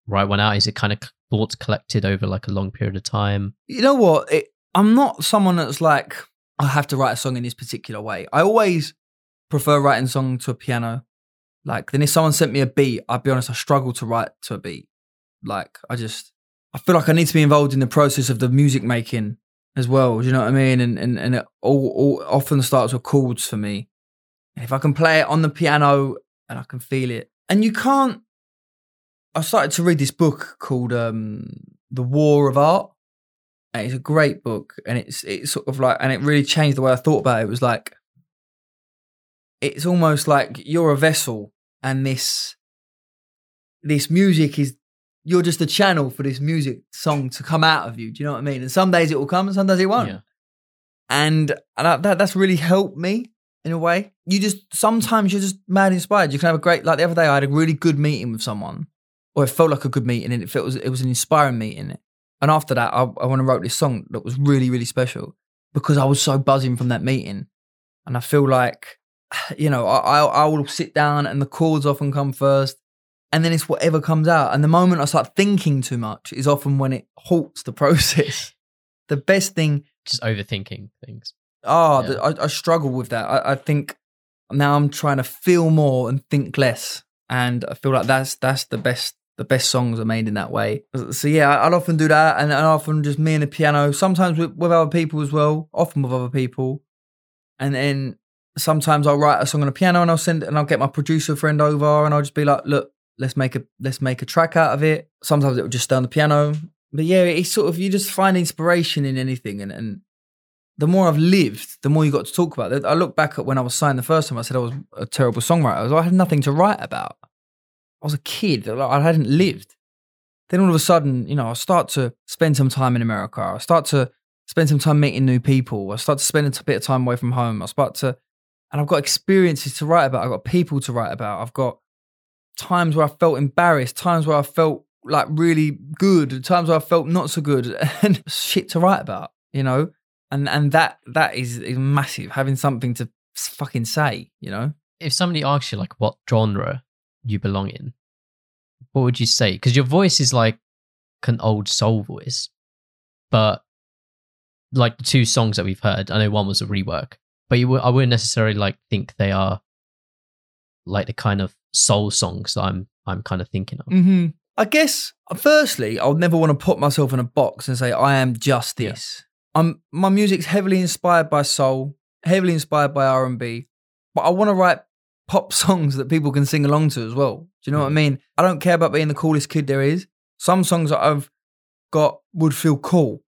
write one out? Is it kind of thoughts collected over like a long period of time? You know what? It, I'm not someone that's like I have to write a song in this particular way. I always prefer writing song to a piano. Like then if someone sent me a beat, I'll be honest, I struggle to write to a beat. Like I just I feel like I need to be involved in the process of the music making as well. Do you know what I mean? And and and it all, all often starts with chords for me. And if I can play it on the piano and I can feel it, and you can't. I started to read this book called um, "The War of Art." And it's a great book, and it's it's sort of like, and it really changed the way I thought about it. It was like, it's almost like you're a vessel, and this this music is you're just a channel for this music song to come out of you. Do you know what I mean? And some days it will come, and some days it won't. Yeah. And and I, that that's really helped me in a way. You just sometimes you're just mad inspired. You can have a great like the other day. I had a really good meeting with someone, or it felt like a good meeting, and it felt it was an inspiring meeting. And after that, I, I went and wrote this song that was really really special because I was so buzzing from that meeting, and I feel like *sighs* you know I I, I will sit down and the chords often come first. And then it's whatever comes out. And the moment I start thinking too much is often when it halts the *laughs* process. the best thing Just overthinking things. Oh, Yeah. I, I struggle with that. I, I think now I'm trying to feel more and think less, and I feel like that's that's the best. The best songs are made in that way. So yeah, I'll often do that, and, and often just me and the piano. Sometimes with, with other people as well. Often with other people, and then sometimes I'll write a song on a piano and I'll send it, and I'll get my producer friend over, and I'll just be like, "Look, let's make a let's make a track out of it." Sometimes it will just stay on the piano, but yeah, it's sort of you just find inspiration in anything, and and the more I've lived, the more you got to talk about. I look back at when I was signed the first time, I said I was a terrible songwriter. I had nothing to write about. I was a kid. I hadn't lived. Then all of a sudden, you know, I start to spend some time in America. I start to spend some time meeting new people. I start to spend a bit of time away from home. I start to, and I've got experiences to write about. I've got people to write about. I've got times where I felt embarrassed, times where I felt like really good, times where I felt not so good, *laughs* and shit to write about, you know? and and that that is, is massive having something to fucking say you know If somebody asks you like what genre you belong in, what would you say? Because your voice is like an old soul voice, but like the two songs that we've heard, I know one was a rework, but you, I wouldn't necessarily like think they are like the kind of soul songs that I'm I'm kind of thinking of. mm-hmm. i guess firstly i would never want to put myself in a box and say i am just Yeah. this. I'm my music's heavily inspired by soul heavily inspired by r&b but i want to write pop *laughs* songs that people can sing along to as well. Do you know what i mean? I don't care about being the coolest kid there is. Some songs that i've got would feel cool.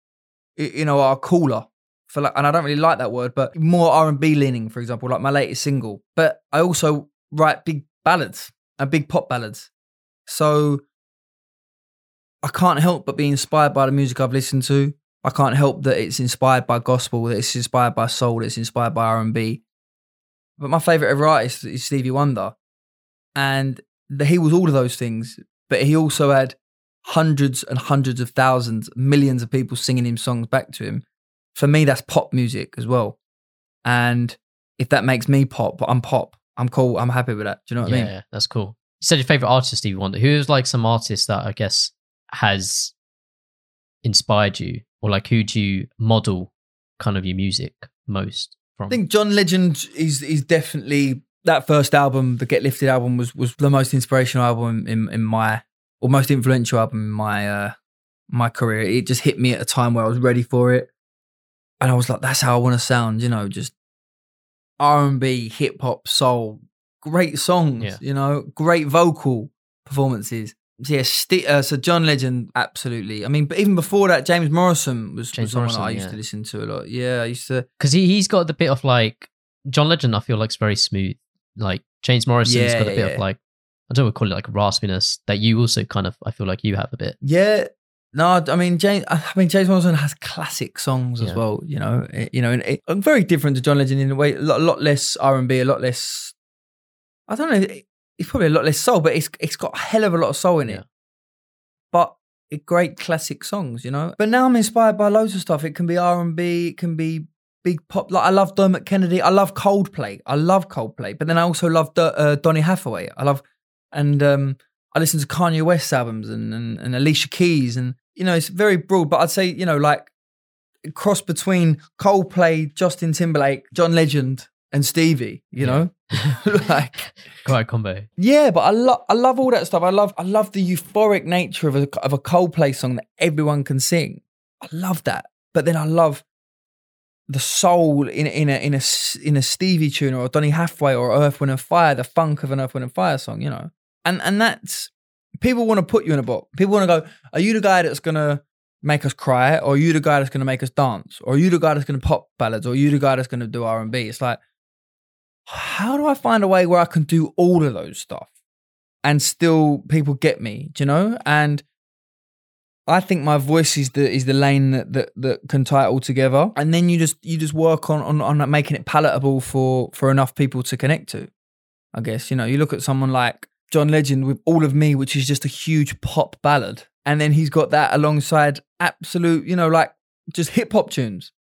You know are cooler for like and i don't really like that word but more r&b leaning for example like my latest single. But i also write big ballads and big pop ballads. So i can't help but be inspired by the music i've listened to. I can't help that it's inspired by gospel that it's inspired by soul it's inspired by r&b but my favorite ever artist is stevie wonder. And the, he was all of those things but he also had hundreds and hundreds of thousands millions of people singing him songs back to him. For me that's pop music as well. And if that makes me pop i'm pop i'm cool i'm happy with that do you know what yeah, i mean Yeah, that's cool. You said your favorite artist, Stevie Wonder. Who's like some artist that I guess has inspired you, or like who do you model kind of your music most from? I think John Legend is is definitely that first album, the Get Lifted album, was was the most inspirational album in in my or most influential album in my uh my career. It just hit me at a time where I was ready for it, and I was like, "That's how I want to sound." You know, just R and B, hip hop, soul, great songs. Yeah. You know, great vocal performances. So, yeah, Sti uh, so John Legend, absolutely. I mean, but even before that, James Morrison was, James was someone Morrison, I used yeah. to listen to a lot. Yeah, I used to. because he he's got the bit of like John Legend. I feel like is very smooth. Like James Morrison's Yeah, got a bit yeah. of like I don't to call it like raspiness that you also kind of I feel like you have a bit. Yeah. No, I mean James. I mean James Morrison has classic songs as Yeah. well. You know, Eh, you know, and it, very different to John Legend in a way. A lot, lot less R and B, a lot less. I don't know. it- It's probably a lot less soul, but it's it's got a hell of a lot of soul in it. Yeah. But it, great classic songs, you know. But now I'm inspired by loads of stuff. It can be R and B. It can be big pop. Like I love Dermot Kennedy. I love Coldplay. I love Coldplay. But then I also love Do- uh, Donny Hathaway. I love and um, I listen to Kanye West albums and, and and Alicia Keys and you know it's very broad. But I'd say you know like cross between Coldplay, Justin Timberlake, John Legend, and Stevie. You know, *laughs* *laughs* like Quite combo. yeah. But I love I love all that stuff. I love I love the euphoric nature of a of a Coldplay song that everyone can sing. I love that. But then I love the soul in in a in a in a Stevie tune or a Donny Hathaway or Earth Wind and Fire, the funk of an Earth Wind and Fire song, you know. And and that's people want to put you in a box. People want to go, are you the guy that's gonna make us cry, or are you the guy that's gonna make us dance, or are you the guy that's gonna pop ballads, or are you the guy that's gonna do R and B? It's like, how do I find a way where I can do all of those stuff and still people get me? Do you know? And I think my voice is the is the lane that, that that can tie it all together, and then you just you just work on on on making it palatable for for enough people to connect to. I guess you know you look at someone like John Legend with All of Me, which is just a huge pop ballad, and then he's got that alongside absolute you know like just hip hop tunes.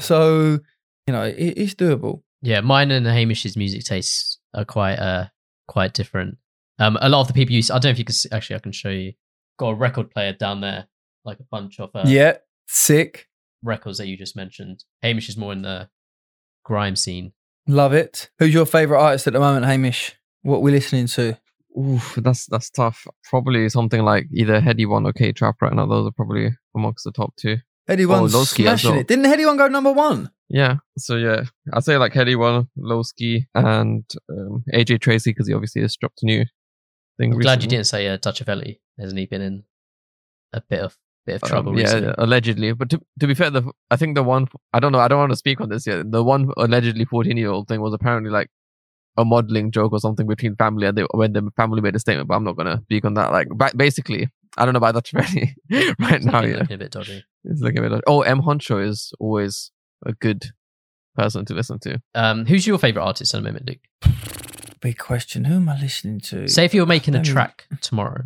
So you know it, it's doable. Yeah, mine and Hamish's music tastes are quite uh quite different. Um, a lot of the people use. I don't know if you can see, actually. I can show you. Got a record player down there, like a bunch of uh, yeah, sick. records that you just mentioned. Hamish is more in the grime scene. Love it. Who's your favorite artist at the moment, Hamish? What we listening to? Oof, that's that's tough. Probably something like either Headie One or K Trap right now. Those are probably amongst the top two. Headie Oh, One's Loski as smashing well. it. Didn't Headie One go number one? Yeah. So yeah, I'd say like Headie One, Loski, and um, AJ Tracey because he obviously has dropped a new thing. I'm glad you didn't say uh, Touch of Ellie. Hasn't he been in a bit of bit of Um, trouble yeah, recently? allegedly. But to, to be fair, the I think the one I don't know. I don't want to speak on this yet. The one allegedly fourteen year old thing was apparently like a modeling joke or something between family, and they when the family made a statement. But I'm not gonna speak on that. Like ba- basically, I don't know about that *laughs* really right now. Looking- Yeah, looking a bit dodgy. it's looking a bit. Oh, M Huncho is always a good person to listen to. Um, who's your favorite artist at the moment, Luke? Big question. Who am I listening to? Say if you're making a track tomorrow,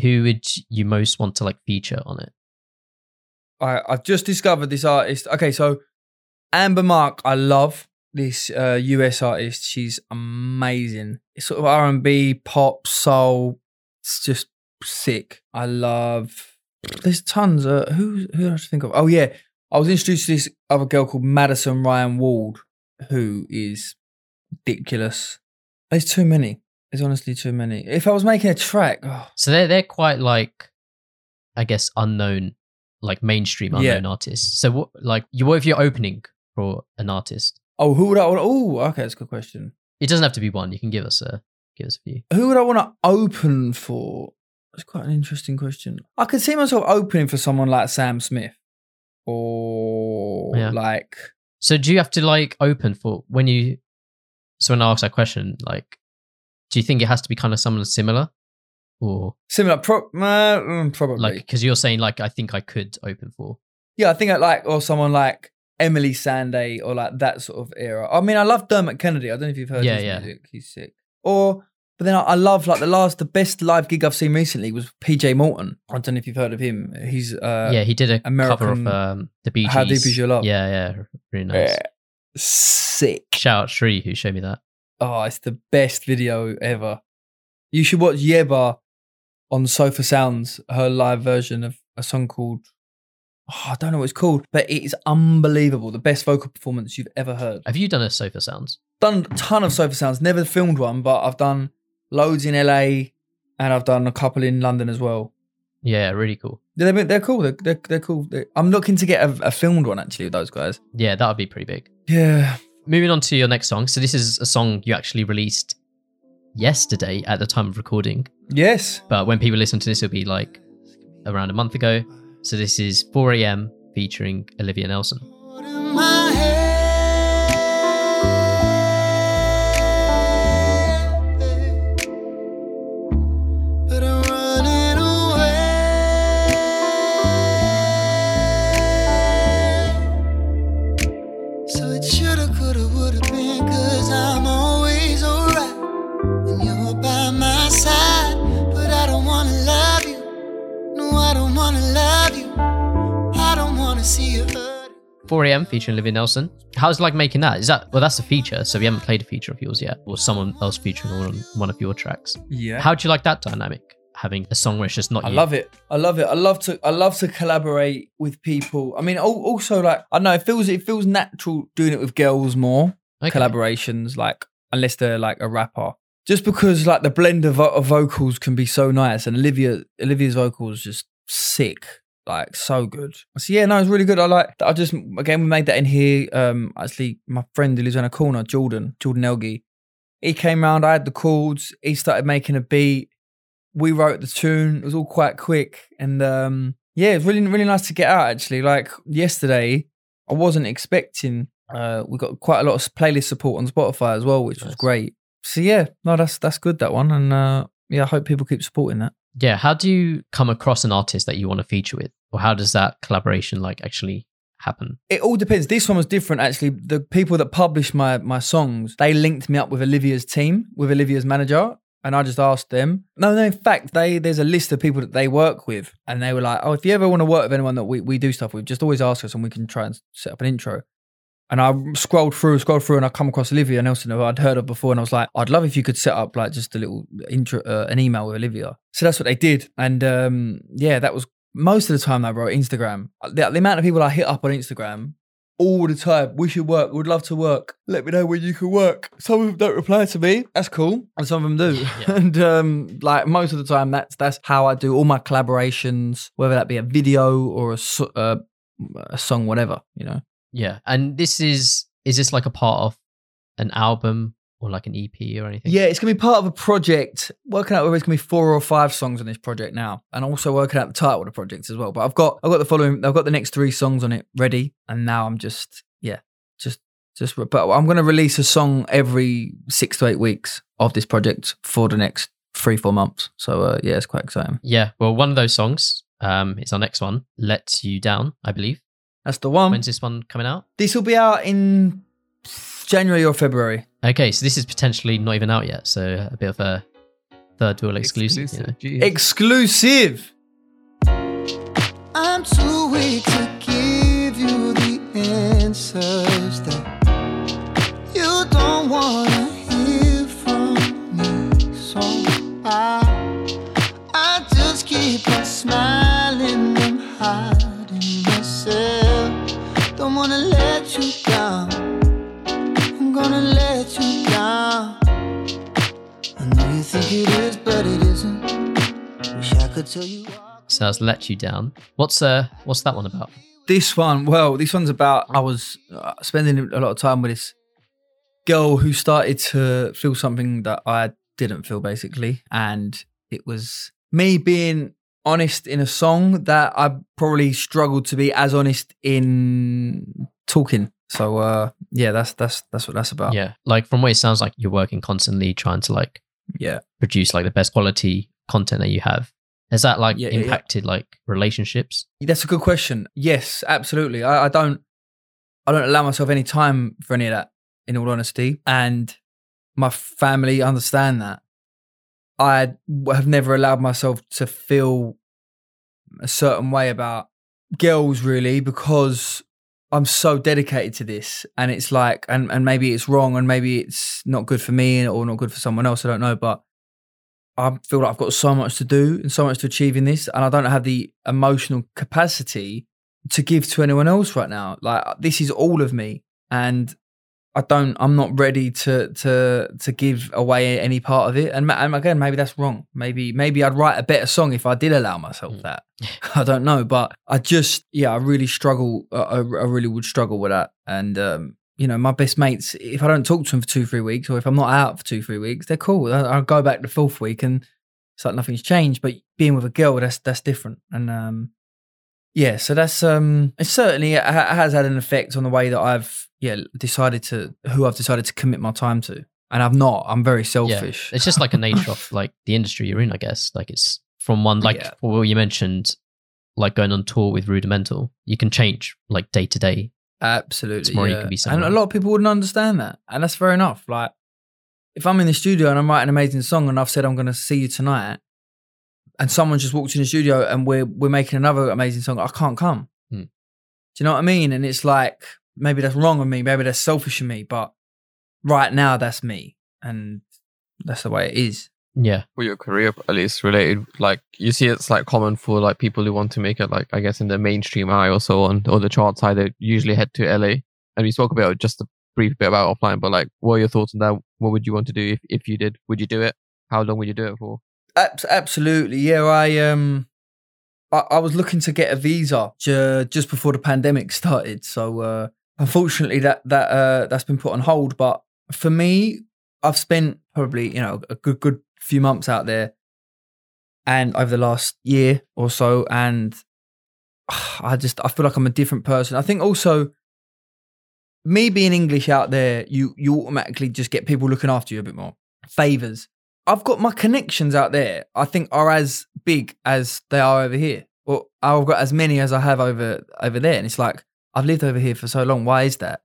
who would you most want to like feature on it? I, I've just discovered this artist. Okay, so Amber Mark, I love this uh, US artist. She's amazing. It's sort of R and B, pop, soul. It's just sick. I love. There's tons. Uh, who who did I think of? Oh yeah, I was introduced to this other girl called Madison Ryann Ward, who is ridiculous. There's too many. There's honestly too many. If I was making a track, oh, So they're they're quite like, I guess, unknown, like mainstream Yeah. unknown artists. So what, like, you what if you're opening for an artist? Oh, who would I? Want? Oh, okay, that's a good question. It doesn't have to be one. You can give us a give us a few. Who would I want to open for? That's quite an interesting question. I could see myself opening for someone like Sam Smith, or Yeah. like So do you have to like open for when you? So when I ask that question, like, do you think it has to be kind of someone similar, or similar. Pro- uh, probably. like because you're saying like I think I could open for? yeah, I think I like or someone like Emeli Sandé or like that sort of era. I mean, I love Dermot Kennedy. I don't know if you've heard Yeah, his yeah. music. He's sick. Or but then I, I love like the last, the best live gig I've seen recently was PJ Morton. I don't know if you've heard of him. He's uh, yeah, he did a cover of um, the Bee Gees. How Deep Is Your Love? Yeah, yeah, really nice. yeah, sick. Shout out Shree who showed me that. Oh, it's the best video ever. You should watch Yebba on Sofar Sounds, her live version of a song called oh, I don't know what it's called, but it is unbelievable. The best vocal performance you've ever heard. Have you done a Sofar Sounds? done a ton of sofar sounds. Never filmed one, but I've done loads in LA, and I've done a couple in London as well. Yeah, really cool. They're, they're cool. They're, they're, they're cool. They- I'm looking to get a, a filmed one actually with those guys. Yeah, that would be pretty big. Yeah. Moving on to your next song. So this is a song you actually released yesterday at the time of recording, Yes. but when people listen to this, it'll be like around a month ago. So this is 4 a.m. featuring Olivia Nelson. Wanna see you hurt. 4 a.m. featuring Olivia Nelson. How's it like making that? Is that well? That's a feature, so we haven't played a feature of yours yet, or someone else featuring on one of your tracks. Yeah. How do you like that dynamic? Having a song where it's just not I you. love it. I love it. I love to. I love to collaborate with people. I mean, also like I don't know. It feels it feels natural doing it with girls more. Okay. Collaborations, like unless they're like a rapper, just because like the blend of, of vocals can be so nice, and Olivia Olivia's vocals just sick, like so good. So yeah, no, it's really good. I like. I just again we made that in here. Um, actually, my friend who lives on a corner, Jordan, Jordan Elgie, he came round. I had the chords. He started making a beat we wrote the tune. It was all quite quick, and um, yeah, it's really really nice to get out. Actually, like yesterday, I wasn't expecting. Uh, we got quite a lot of playlist support on Spotify as well, which was great. So yeah, no, that's that's good that one, and uh, yeah, I hope people keep supporting that. Yeah. How do you come across an artist that you want to feature with, or how does that collaboration like actually happen? It all depends. This one was different actually. The people that published my my songs, they linked me up with Olivia's team, with Olivia's manager, and I just asked them. No, no, in fact, they there's a list of people that they work with, and they were like, "Oh, if you ever want to work with anyone that we, we do stuff with, just always ask us, and we can try and set up an intro." And I scrolled through, scrolled through, and I come across Olivia Nelson, who I'd heard of before, and I was like, "I'd love if you could set up like just a little intro, uh, an email with Olivia." So that's what they did, and um, yeah, that was most of the time I wrote Instagram. The, the amount of people I hit up on Instagram all the time. We should work. We'd love to work. Let me know when you can work. Some of them don't reply to me. That's cool, and some of them do. Yeah. *laughs* and um, like most of the time, that's that's how I do all my collaborations, whether that be a video or a uh, a song, whatever. You know. Yeah. And this is is this like a part of an album or like an EP or anything? Yeah, it's gonna be part of a project. Working out whether it's gonna be four or five songs on this project now, and also working out the title of the project as well. But I've got I've got the following. I've got the next three songs on it ready, and now I'm just yeah, just just. But I'm gonna release a song every six to eight weeks of this project for the next three four months. So uh, yeah, it's quite exciting. Yeah. Well, one of those songs, um, it's our next one, "Let You Down," I believe. That's the one. When's this one coming out? This will be out in January or February. Okay, so this is potentially not even out yet, so a bit of a third world exclusive. You know? Jeez. Exclusive. Wish I could tell you. So that's "Let You Down." What's uh, what's that one about? This one, well, this one's about I was uh, spending a lot of time with this girl who started to feel something that I didn't feel, basically, and it was me being honest in a song that I probably struggled to be as honest in talking. So uh, yeah, that's that's that's what that's about. Yeah, like from what it sounds like, you're working constantly trying to like yeah. produce like the best quality content that you have. Has that like Yeah, yeah, yeah. impacted like relationships? That's a good question. Yes, absolutely. I, I don't I don't allow myself any time for any of that, in all honesty. And my family understand that. I have never allowed myself to feel a certain way about girls really because I'm so dedicated to this and it's like and, and maybe it's wrong and maybe it's not good for me or not good for someone else, I don't know, but I feel like I've got so much to do and so much to achieve in this, and I don't have the emotional capacity to give to anyone else right now. Like this is all of me, and I don't. I'm not ready to to to give away any part of it. And, and again, maybe that's wrong. Maybe maybe I'd write a better song if I did allow myself Mm. that. *laughs* I don't know, but I just yeah, I really struggle. I, I I really would struggle with that. And um, you know, my best mates, if I don't talk to them for two three weeks, or if I'm not out for two three weeks, they're cool. I, I'll go back the fourth week, and it's like nothing's changed. But being with a girl, that's that's different. And um, yeah, so that's um, it certainly has had an effect on the way that I've yeah decided to who I've decided to commit my time to, and I've not. I'm very selfish. It's just like a nature of *laughs* like the industry you're in, I guess. Like it's from one like Yeah. what you mentioned, like going on tour with Rudimental. You can change like day to day. Absolutely. Tomorrow you yeah. could be and a lot of people wouldn't understand that. And that's fair enough. Like, if I'm in the studio and I'm writing an amazing song and I've said I'm going to see you tonight, and someone just walked in the studio and we're we're making another amazing song, I can't come. Hmm. Do you know what I mean? And it's like maybe that's wrong of me, maybe that's selfish of me, but right now that's me, and that's the way it is. Yeah. for your career at least related like you see it's like common for like people who want to make it like i guess in the mainstream eye or so on or the chart side they usually head to la and we spoke about it just a brief bit about offline but like what are your thoughts on that what would you want to do if, if you did would you do it how long would you do it for absolutely, yeah. I um, I, I was looking to get a visa ju- just before the pandemic started. So uh, unfortunately, that that uh, that's been put on hold. But for me, I've spent probably you know a good good few months out there, and over the last year or so, and *sighs* I just I feel like I'm a different person. I think also me being English out there, you you automatically just get people looking after you a bit more. Favors. I've got my connections out there. I think are as big as they are over here. Or I've got as many as I have over over there, and it's like I've lived over here for so long. Why is that?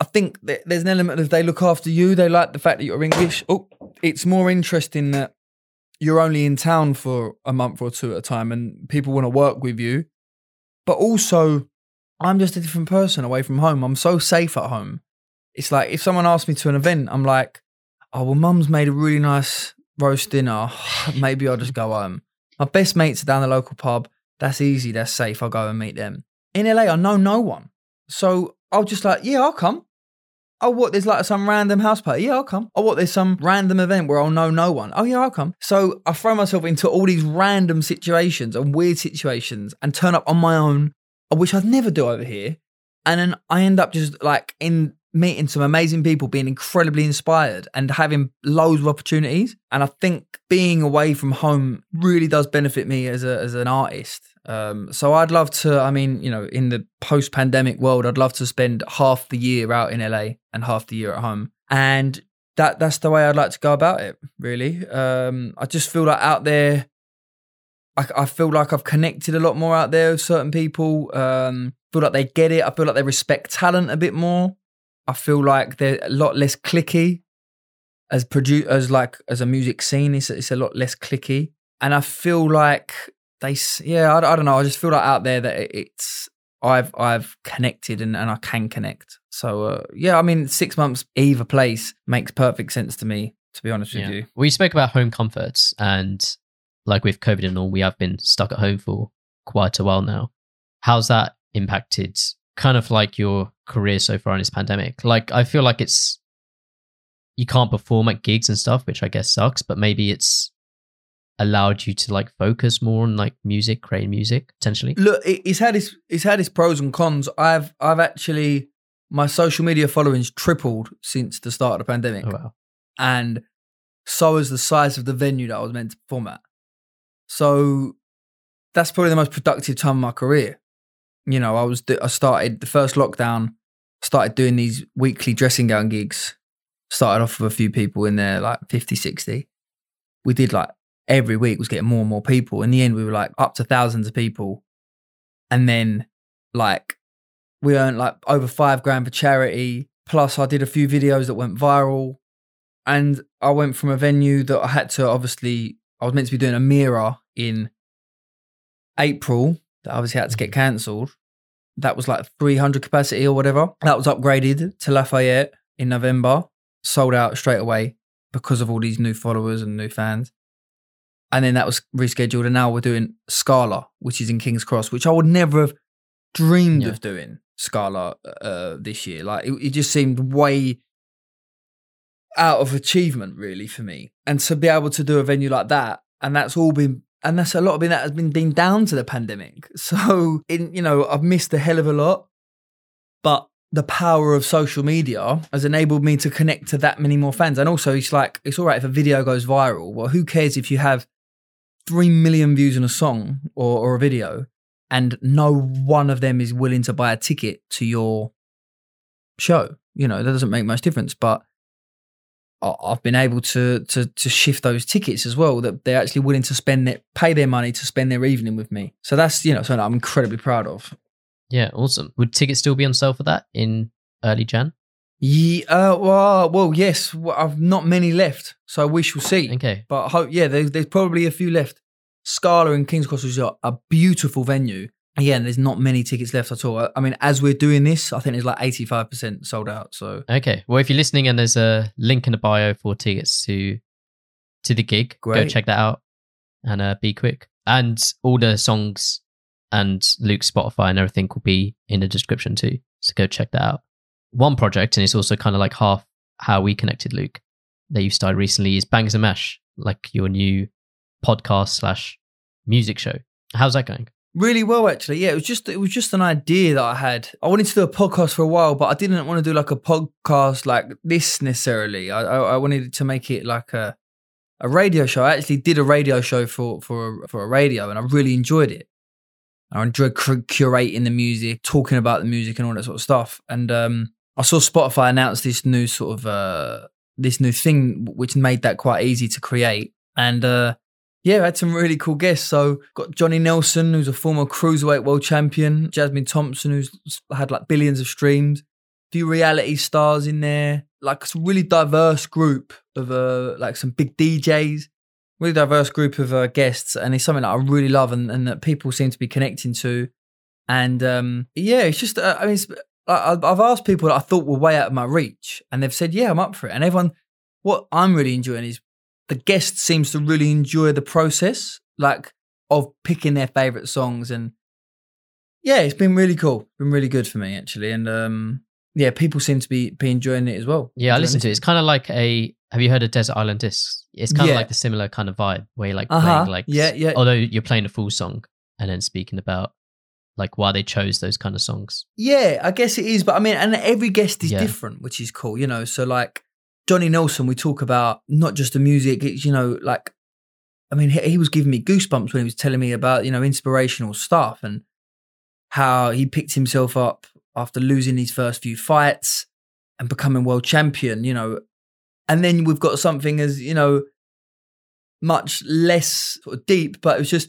I think there's an element of they look after you. They like the fact that you're English. Oh, it's more interesting that you're only in town for a month or two at a time, and people want to work with you. But also, I'm just a different person away from home. I'm so safe at home. It's like if someone asks me to an event, I'm like, oh well mum's made a really nice roast dinner *sighs* maybe i'll just go home my best mates are down the local pub that's easy that's safe i'll go and meet them in la i know no one so i'll just like yeah i'll come oh what there's like some random house party? Yeah i'll come. Oh what there's some random event where i'll know no one? Oh yeah i'll come. So i throw myself into all these random situations and weird situations and turn up on my own which i'd never do over here. And then i end up just like in meeting some amazing people, being incredibly inspired and having loads of opportunities. And I think being away from home really does benefit me as a as an artist. Um, so I'd love to. I mean, you know, in the post pandemic world, I'd love to spend half the year out in LA and half the year at home. And that that's the way I'd like to go about it. Really, um, I just feel like out there. I, I feel like I've connected a lot more out there with certain people. Um, feel like they get it. I feel like they respect talent a bit more. I feel like they're a lot less cliquey as produ- as like as a music scene. It's it's a lot less cliquey, and I feel like they yeah I, I don't know. I just feel like out there that it's I've I've connected and, and I can connect. So uh, yeah, I mean six months either place makes perfect sense to me. To be honest with you, we spoke about home comforts, and like with COVID and all, we have been stuck at home for quite a while now. How's that impacted kind of like your career so far in this pandemic? Like, I feel like it's you can't perform at gigs and stuff, which I guess sucks, but maybe it's allowed you to like focus more on like music, creating music potentially. look, it, it's had its it's had its pros and cons. I've I've actually my social media following's tripled since the start of the pandemic. Oh, wow. and so is the size of the venue that I was meant to perform at. So that's probably the most productive time of my career. You know, I was I started the first lockdown, started doing these weekly dressing gown gigs. Started off with a few people in there, like 50, 60. We did like every week was getting more and more people. In the end, we were like up to thousands of people. And then like we earned like over five grand for charity. Plus I did a few videos that went viral and I went from a venue that I had to obviously I was meant to be doing Omeara in April that obviously had to get mm. cancelled. That was like 300 capacity or whatever. That was upgraded to Lafayette in November, sold out straight away because of all these new followers and new fans. And then that was rescheduled, and now we're doing Scala, which is in King's Cross, which I would never have dreamed Yeah. of doing. Scala uh, this year. Like it, it just seemed way out of achievement, really, for me. And to be able to do a venue like that, and that's all been, and that's a lot of that has been been down to the pandemic. *laughs* So, in you know, I've missed a hell of a lot, but the power of social media has enabled me to connect to that many more fans. And also, it's like it's all right if a video goes viral. Well, who cares if you have three million views on a song or, or a video, and no one of them is willing to buy a ticket to your show? You know, that doesn't make much difference. But I've been able to to to shift those tickets as well. That they're actually willing to spend it, pay their money to spend their evening with me. So that's you know something I'm incredibly proud of. Yeah, awesome. Would tickets still be on sale for that in early Jan? Yeah, uh, well, well, yes. Well, I've not many left, so we shall see. Okay. But I hope, yeah, there's, there's probably a few left. Scala and King's Cross is a, a beautiful venue. Yeah, and there's not many tickets left at all. I, I mean, as we're doing this, I think there's like 85% sold out. So Okay. Well, if you're listening and there's a link in the bio for tickets to to the gig, go check that out and uh, be quick. And all the songs and Luke's Spotify and everything will be in the description too. So go check that out. One project, and it's also kind of like half how we connected Luke that you started recently is Bangs and Mash, like your new podcast slash music show. How's that going? really well, actually. Yeah, it was just it was just an idea that I had. I wanted to do a podcast for a while, but I didn't want to do like a podcast like this necessarily. I I, I wanted to make it like a a radio show. I actually did a radio show for for for a radio, and I really enjoyed it. I enjoyed curating the music, talking about the music, and all that sort of stuff. And um, I saw Spotify announce this new sort of uh, this new thing, which made that quite easy to create. And uh, yeah, I had some really cool guests. So got Johnny Nelson, who's a former cruiserweight world champion, Jasmine Thompson, who's had like billions of streams, a few reality stars in there, like a really diverse group of uh, like some big DJs, really diverse group of uh, guests, and it's something that I really love and, and that people seem to be connecting to. And um, yeah, it's just uh, I mean, I, I've I've asked people that I thought were way out of my reach, and they've said, "Yeah, I'm up for it." And everyone, what I'm really enjoying is the guest seems to really enjoy the process, like of picking their favorite songs, and yeah, it's been really cool, been really good for me actually, and um, yeah, people seem to be be enjoying it as well. Yeah, I listened to it. It's kind of like a. Have you heard of Desert Island Discs? It's kind of Yeah. like the similar kind of vibe where you're like Uh-huh. playing like Yeah, yeah. Although you're playing a full song and then speaking about like why they chose those kind of songs. Yeah, I guess it is, but I mean, and every guest is Yeah. different, which is cool, you know. So like Johnny Nelson, we talk about not just the music, it's, you know, like I mean, he, he was giving me goosebumps when he was telling me about you know inspirational stuff and how he picked himself up after losing his first few fights and becoming world champion, you know. And then we've got something as you know much less sort of deep, but it was just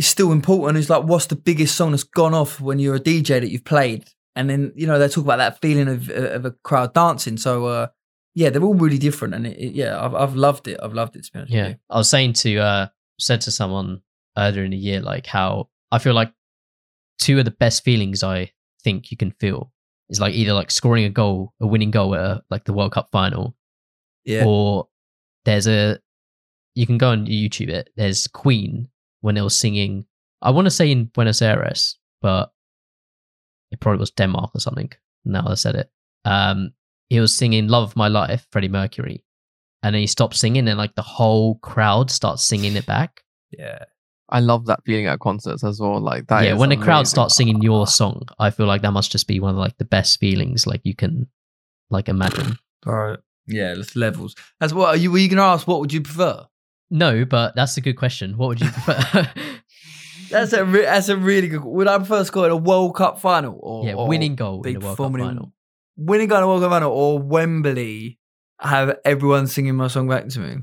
it's still important. It's like, what's the biggest song that's gone off when you're a DJ that you've played? And then, you know, they talk about that feeling of, of a crowd dancing. So, uh, yeah, they're all really different. And it, it- yeah, I've, I've loved it. I've loved it, to be honest Yeah. I was saying to uh said to someone earlier in the year like how I feel like two of the best feelings I think you can feel is like either like scoring a goal, a winning goal at a, like the World Cup final, Yeah. or there's a you can go on YouTube it. There's Queen when they was singing. I want to say in Buenos Aires, but it probably was Denmark or something. Now I said it. Um, he was singing "Love of My Life," Freddie Mercury, and then he stopped singing, and like the whole crowd starts singing it back. yeah. I love that feeling at concerts as well. Like that. yeah, is when the crowd starts singing your song, I feel like that must just be one of like the best feelings like you can like imagine. Right. Yeah, there's levels. That's what are you were you gonna ask what would you prefer? No, but that's a good question. What would you prefer? *laughs* That's a re- that's a really good would I prefer scoring a World Cup final or yeah, or winning goal in big the World Cup final. winning goal in a World Cup final or Wembley have everyone singing my song back to me?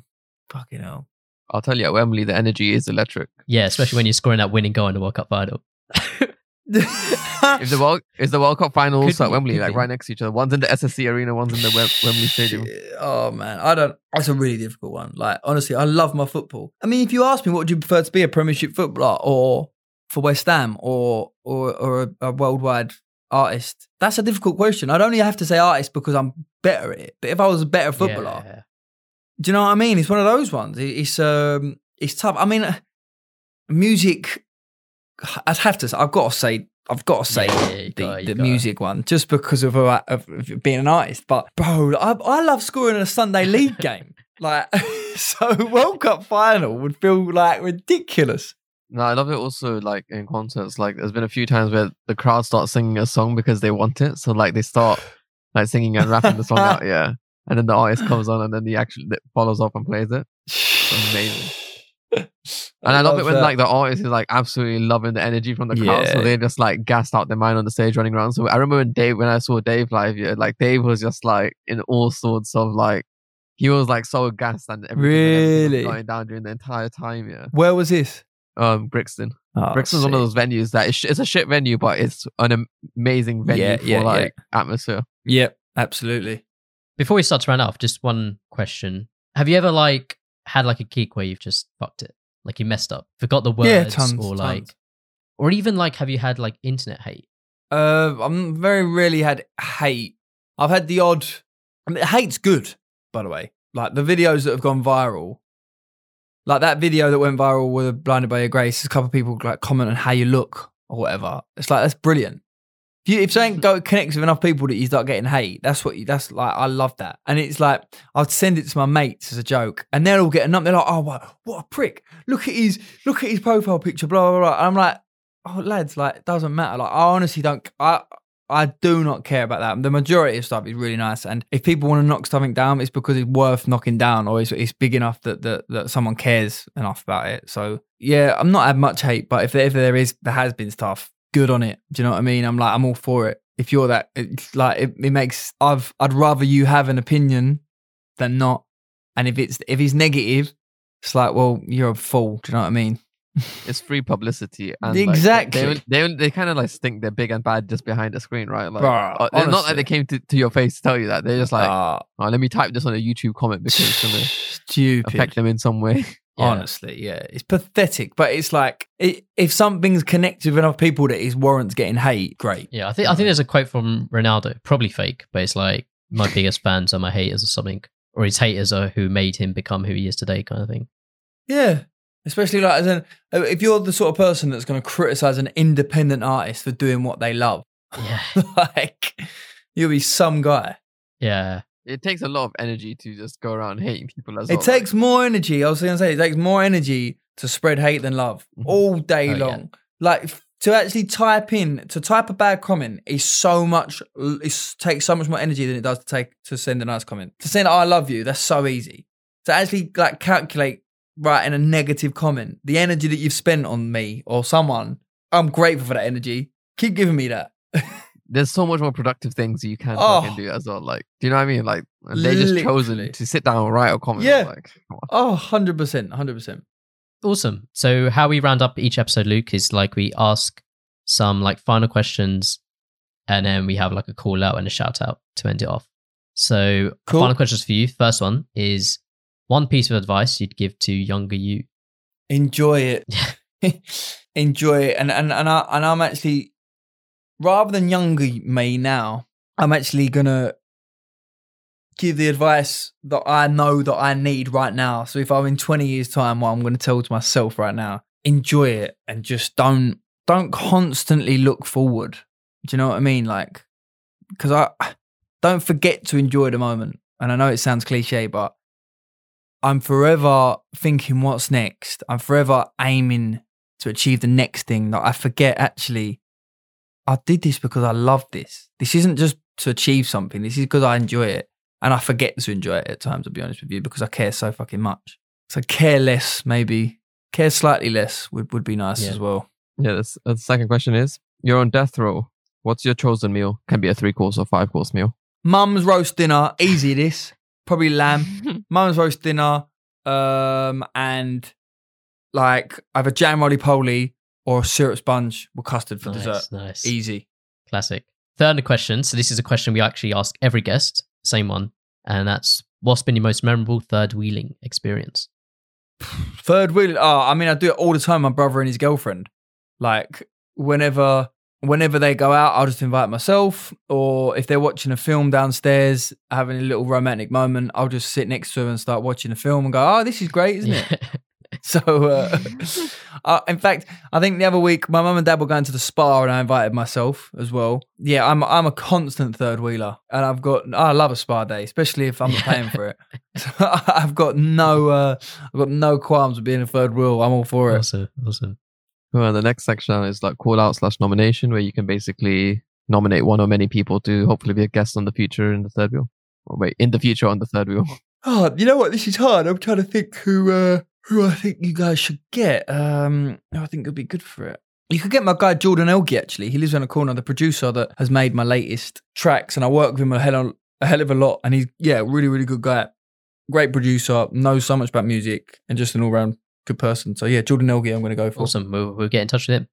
Fucking hell. I'll tell you at Wembley, the energy is electric. Yeah, especially when you're scoring that winning goal in the World Cup final. *laughs* If the World is the World Cup final Could at Wembley, like be. right next to each other. One's in the SSE Arena, one's in the Wem- Wembley Stadium. Oh man, I don't. That's a really difficult one. Like honestly, I love my football. I mean, if you ask me, what would you prefer to be a Premiership footballer or for West Ham or or or a, a worldwide artist? That's a difficult question. I'd only have to say artist because I'm better at it. But if I was a better footballer, Yeah. do you know what I mean? It's one of those ones. It's um, it's tough. I mean, uh, music. I'd have to. say- I've got to say I've got to say Yeah, yeah, the, gotta- the gotta. music one just because of, uh, of, being an artist. But bro, I, I love scoring a Sunday league *laughs* game. Like, *laughs* so World Cup final would feel like ridiculous. No, I love it also like in concerts. Like there's been a few times where the crowd starts singing a song because they want it. So like they start *laughs* like singing and rapping the song out, yeah. And then the artist comes on and then he actually follows up and plays it. amazing. *laughs* And I, love, it when that. like the artist is like absolutely loving the energy from the crowd. So Yeah. they just like gassed out their mind on the stage running around. So I remember when Dave when I saw Dave live, yeah, like Dave was just like in all sorts of like he was like so gassed and everything, and everything was Really? going down during the entire time, yeah. Where was this? Um Brixton. Oh, Brixton's one of those venues that it's, it's a shit venue, but it's an amazing venue Yeah, for yeah, yeah. like atmosphere. Yep, absolutely. Before we start to run off, just one question: Have you ever like had like a gig where you've just fucked it, like you messed up, forgot the words, Yeah, tons, or tons. like, or even like, have you had like internet hate? Uh, I'm very rarely had hate. I've had the odd. I mean, hate's good, by the way. Like the videos that have gone viral, like that video that went viral with "Blinded by Your Grace." A couple of people like comment on how you look or whatever. It's like that's brilliant. If, you, if something go connects with enough people that you start getting hate, that's what you. That's like I love that. And it's like I'd send it to my mates as a joke, and they're all getting up. They're like, "Oh, what, what a prick! Look at his look at his profile picture." Blah blah blah. And I'm like, oh lads, like it doesn't matter. Like I honestly don't. I I do not care about that. The majority of stuff is really nice, and if people want to knock something down, it's because it's worth knocking down, or it's, it's big enough that, that that someone cares enough about it. So yeah, I'm not had much hate, but if there, if there is, there has been stuff. Good on it. Do you know what I mean? I'm like, I'm all for it. If you're that, it's like it, it makes. I've I'd rather you have an opinion than not. And if it's if it's negative, it's like, well, you're a fool. Do you know what I mean? It's free publicity. And, like, they- Exactly. they, they, they, kind of like think they're big and bad just behind the screen, right? Like, Bruh, uh, it's not like they came to, to your face to tell you that. They're just like, Ah, oh, let me type this on a YouTube comment because it's going *sighs* to stupid. affect them in some way. *laughs* Yeah. Honestly, yeah, it's pathetic. But it's like i if something's connected with enough people that is warrants getting hate, great. Yeah, I think I think there's a quote from Ronaldo, probably fake, but it's like my *laughs* biggest fans are my haters or something, or his haters are who made him become who he is today, kind of thing. Yeah, especially like as an uh, if you're the sort of person that's going to criticize an independent artist for doing what they love, Yeah, *laughs* like you'll be some guy. yeah, It takes a lot of energy to just go around hating people as It well. It takes more energy. I was going to say it takes more energy to spread hate than love Mhm. all day Oh, yeah. long. Like to actually type in to type a bad comment is so much. It takes so much more energy than it does to take to send a nice comment. To send "I love you," that's so easy. To actually like calculate right in a negative comment the energy that you've spent on me or someone. I'm grateful for that energy. Keep giving me that. *laughs* There's so much more productive things you can Oh. fucking do as well. Like, do you know what I mean? Like, they just chosen to sit down and write a comment. Yeah. Like. Oh, 100 percent, hundred percent. awesome. So how we round up each episode, Luke, is like we ask some like final questions, and then we have like a call out and a shout out to end it off. So Cool. final questions for you. First one is one piece of advice you'd give to younger you. enjoy it *laughs* *laughs* enjoy it and and and, I, and i'm actually rather than younger me now i'm actually gonna give the advice that i know that i need right now. So if i'm in 20 years time what i'm gonna tell to myself right now enjoy it and just don't don't constantly look forward. Do you know what i mean? Like because i don't forget to enjoy the moment. And i know it sounds cliche but I'm forever thinking what's next. I'm forever aiming to achieve the next thing that I forget actually I did this because I love this. This isn't just to achieve something. This is because I enjoy it. And I forget to enjoy it at times, I'll be honest with you, because I care so fucking much. So care less, maybe. Care slightly less would, would be nice Yeah. as well. Yeah, that's, uh, the second question is You're on death row. What's your chosen meal? Can be a three course or five course meal. Mum's roast dinner, easy *laughs* this. Probably lamb. *laughs* Mum's roast dinner, um, and like either jam roly poly or a syrup sponge with custard for nice, dessert. nice, Easy. classic. Third question. So this is a question we actually ask every guest, same one, and that's what's been your most memorable third wheeling experience? *sighs* Third wheel. Oh, ah, I mean, I do it all the time. My brother and his girlfriend. Like whenever, whenever they go out, I'll just invite myself. Or if they're watching a film downstairs, having a little romantic moment, I'll just sit next to them and start watching a film and go, "Oh, this is great, isn't it?" *laughs* *laughs* So, uh, uh, in fact, I think the other week my mum and dad were going to the spa, and I invited myself as well. Yeah, I'm I'm a constant third wheeler, and I've got I love a spa day, especially if I'm not paying for it. *laughs* So *laughs* I've got no uh, I've got no qualms with being a third wheel. I'm all for it. Awesome, awesome. Well, the next section is like call out slash nomination, where you can basically nominate one or many people to hopefully be a guest on the future in the third wheel. Or wait, in the future on the third wheel. Oh, you know what? This is hard. I'm trying to think who uh, who I think you guys should get. Um, who I think would be good for it. You could get my guy Jordan Elgie. Actually, he lives on the corner. The producer that has made my latest tracks, and I work with him a hell of, a hell of a lot. And he's yeah, really really good guy. Great producer, knows so much about music, and just an all round good person. So yeah, Jordan Elgie, I'm going to go for. Awesome. We'll, we'll get in touch with him.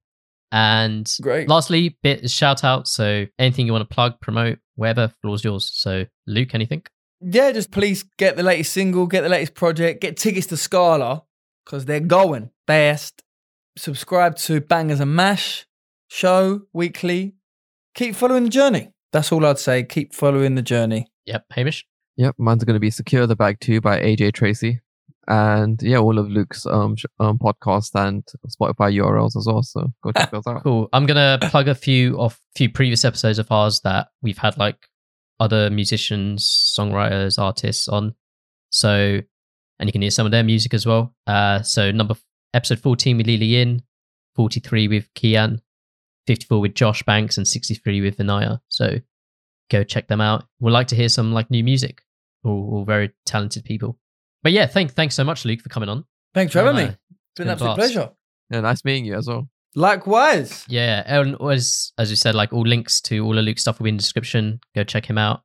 And Great. lastly, bit is shout out. So anything you want to plug, promote, whatever, floor's yours. So Luke, anything? Yeah, just please get the latest single, get the latest project, get tickets to Scala because they're going fast. Subscribe to Bangers and Mash show weekly. Keep following the journey. That's all I'd say. Keep following the journey. Yep. Hamish? Yep, mine's going to be Secure the Bag 2 by AJ Tracey. And yeah, all of Luke's um, sh- um podcast and Spotify URLs as well. So go check *laughs* those out. Cool. I'm gonna plug a few of few previous episodes of ours that we've had like other musicians, songwriters, artists on. So, and you can hear some of their music as well. Uh, so number episode 14 with Lily In, 43 with Kian, 54 with Josh Banks, and 63 with Vinaya. So go check them out. We'd like to hear some like new music. All, all very talented people. But yeah, thank thanks so much, Luke, for coming on. Thanks for having No, me. It's been been an absolute blast. pleasure. Yeah, nice meeting you as well. Likewise. Yeah, and as as you said, like all links to all of Luke's stuff will be in the description. Go check him out,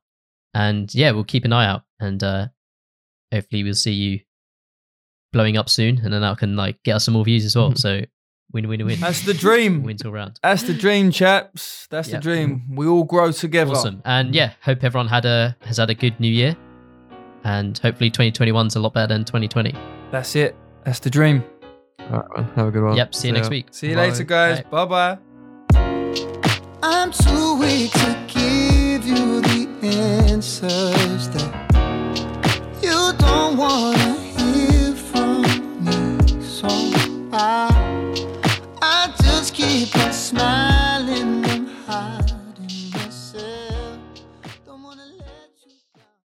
and yeah, we'll keep an eye out, and uh hopefully we'll see you blowing up soon, and then that can like get us some more views as well. *laughs* so win, win, win. That's the dream. Win till round. That's the dream, chaps. That's Yep. the dream. We all grow together. Awesome, and yeah, hope everyone had a has had a good New Year, and hopefully 2021's a lot better than 2020. That's it. That's the dream. All right, man. Have a good one. Yep. See you next week. See you Bye. later, guys. Bye bye. I'm too weak to give you the answers that you don't want to hear from me. So I, I just keep on smiling.